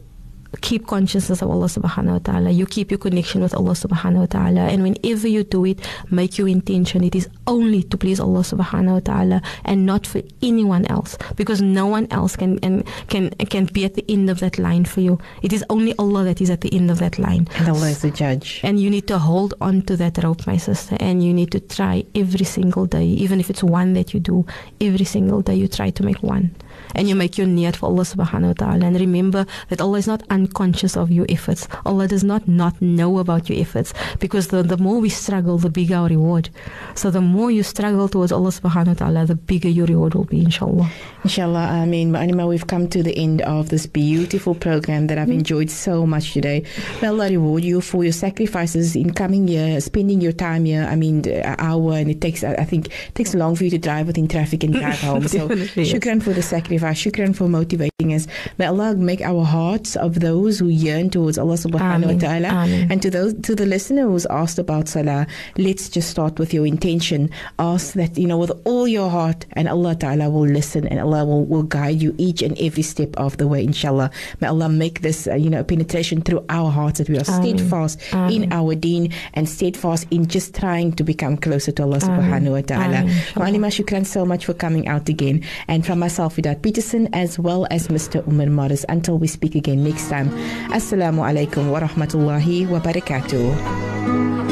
keep consciousness of Allah subhanahu wa ta'ala. You keep your connection with Allah subhanahu wa ta'ala. And whenever you do it, make your intention. It is only to please Allah subhanahu wa ta'ala and not for anyone else. Because no one else can and can can be at the end of that line for you. It is only Allah that is at the end of that line. And Allah is the judge. And you need to hold on to that rope, my sister. And you need to try every single day, even if it's one that you do, every single day you try to make one. And you make your niyat for Allah subhanahu wa ta'ala. And remember that Allah is not unconscious of your efforts. Allah does not not know about your efforts. Because the, the more we struggle, the bigger our reward. So the more you struggle towards Allah subhanahu wa ta'ala, the bigger your reward will be, inshallah. Inshallah, I mean, Anima, we've come to the end of this beautiful program that I've hmm. enjoyed so much today. May Allah reward you for your sacrifices in coming here, spending your time here. I mean, an uh, hour, and it takes, I think, it takes long for you to drive within traffic and drive home. So, yes. shukran for the sacrifice, shukran for motivating us. May Allah make our hearts of those who yearn towards Allah subhanahu wa ta'ala. And to those to the listener who's asked about salah, let's just start with your intention. Ask that you know with all your heart, and Allah Taala will listen, and Allah will, will guide you each and every step of the way. Inshallah, may Allah make this uh, you know penetration through our hearts that we are steadfast in our Deen and steadfast in just trying to become closer to Allah Subhanahu wa Taala. Mu'alima, shukran so much for coming out again, and from myself, Widad Peterson, as well as Mr. Umar Morris. Until we speak again next time, Assalamu alaikum wa rahmatullahi wa barakatuh.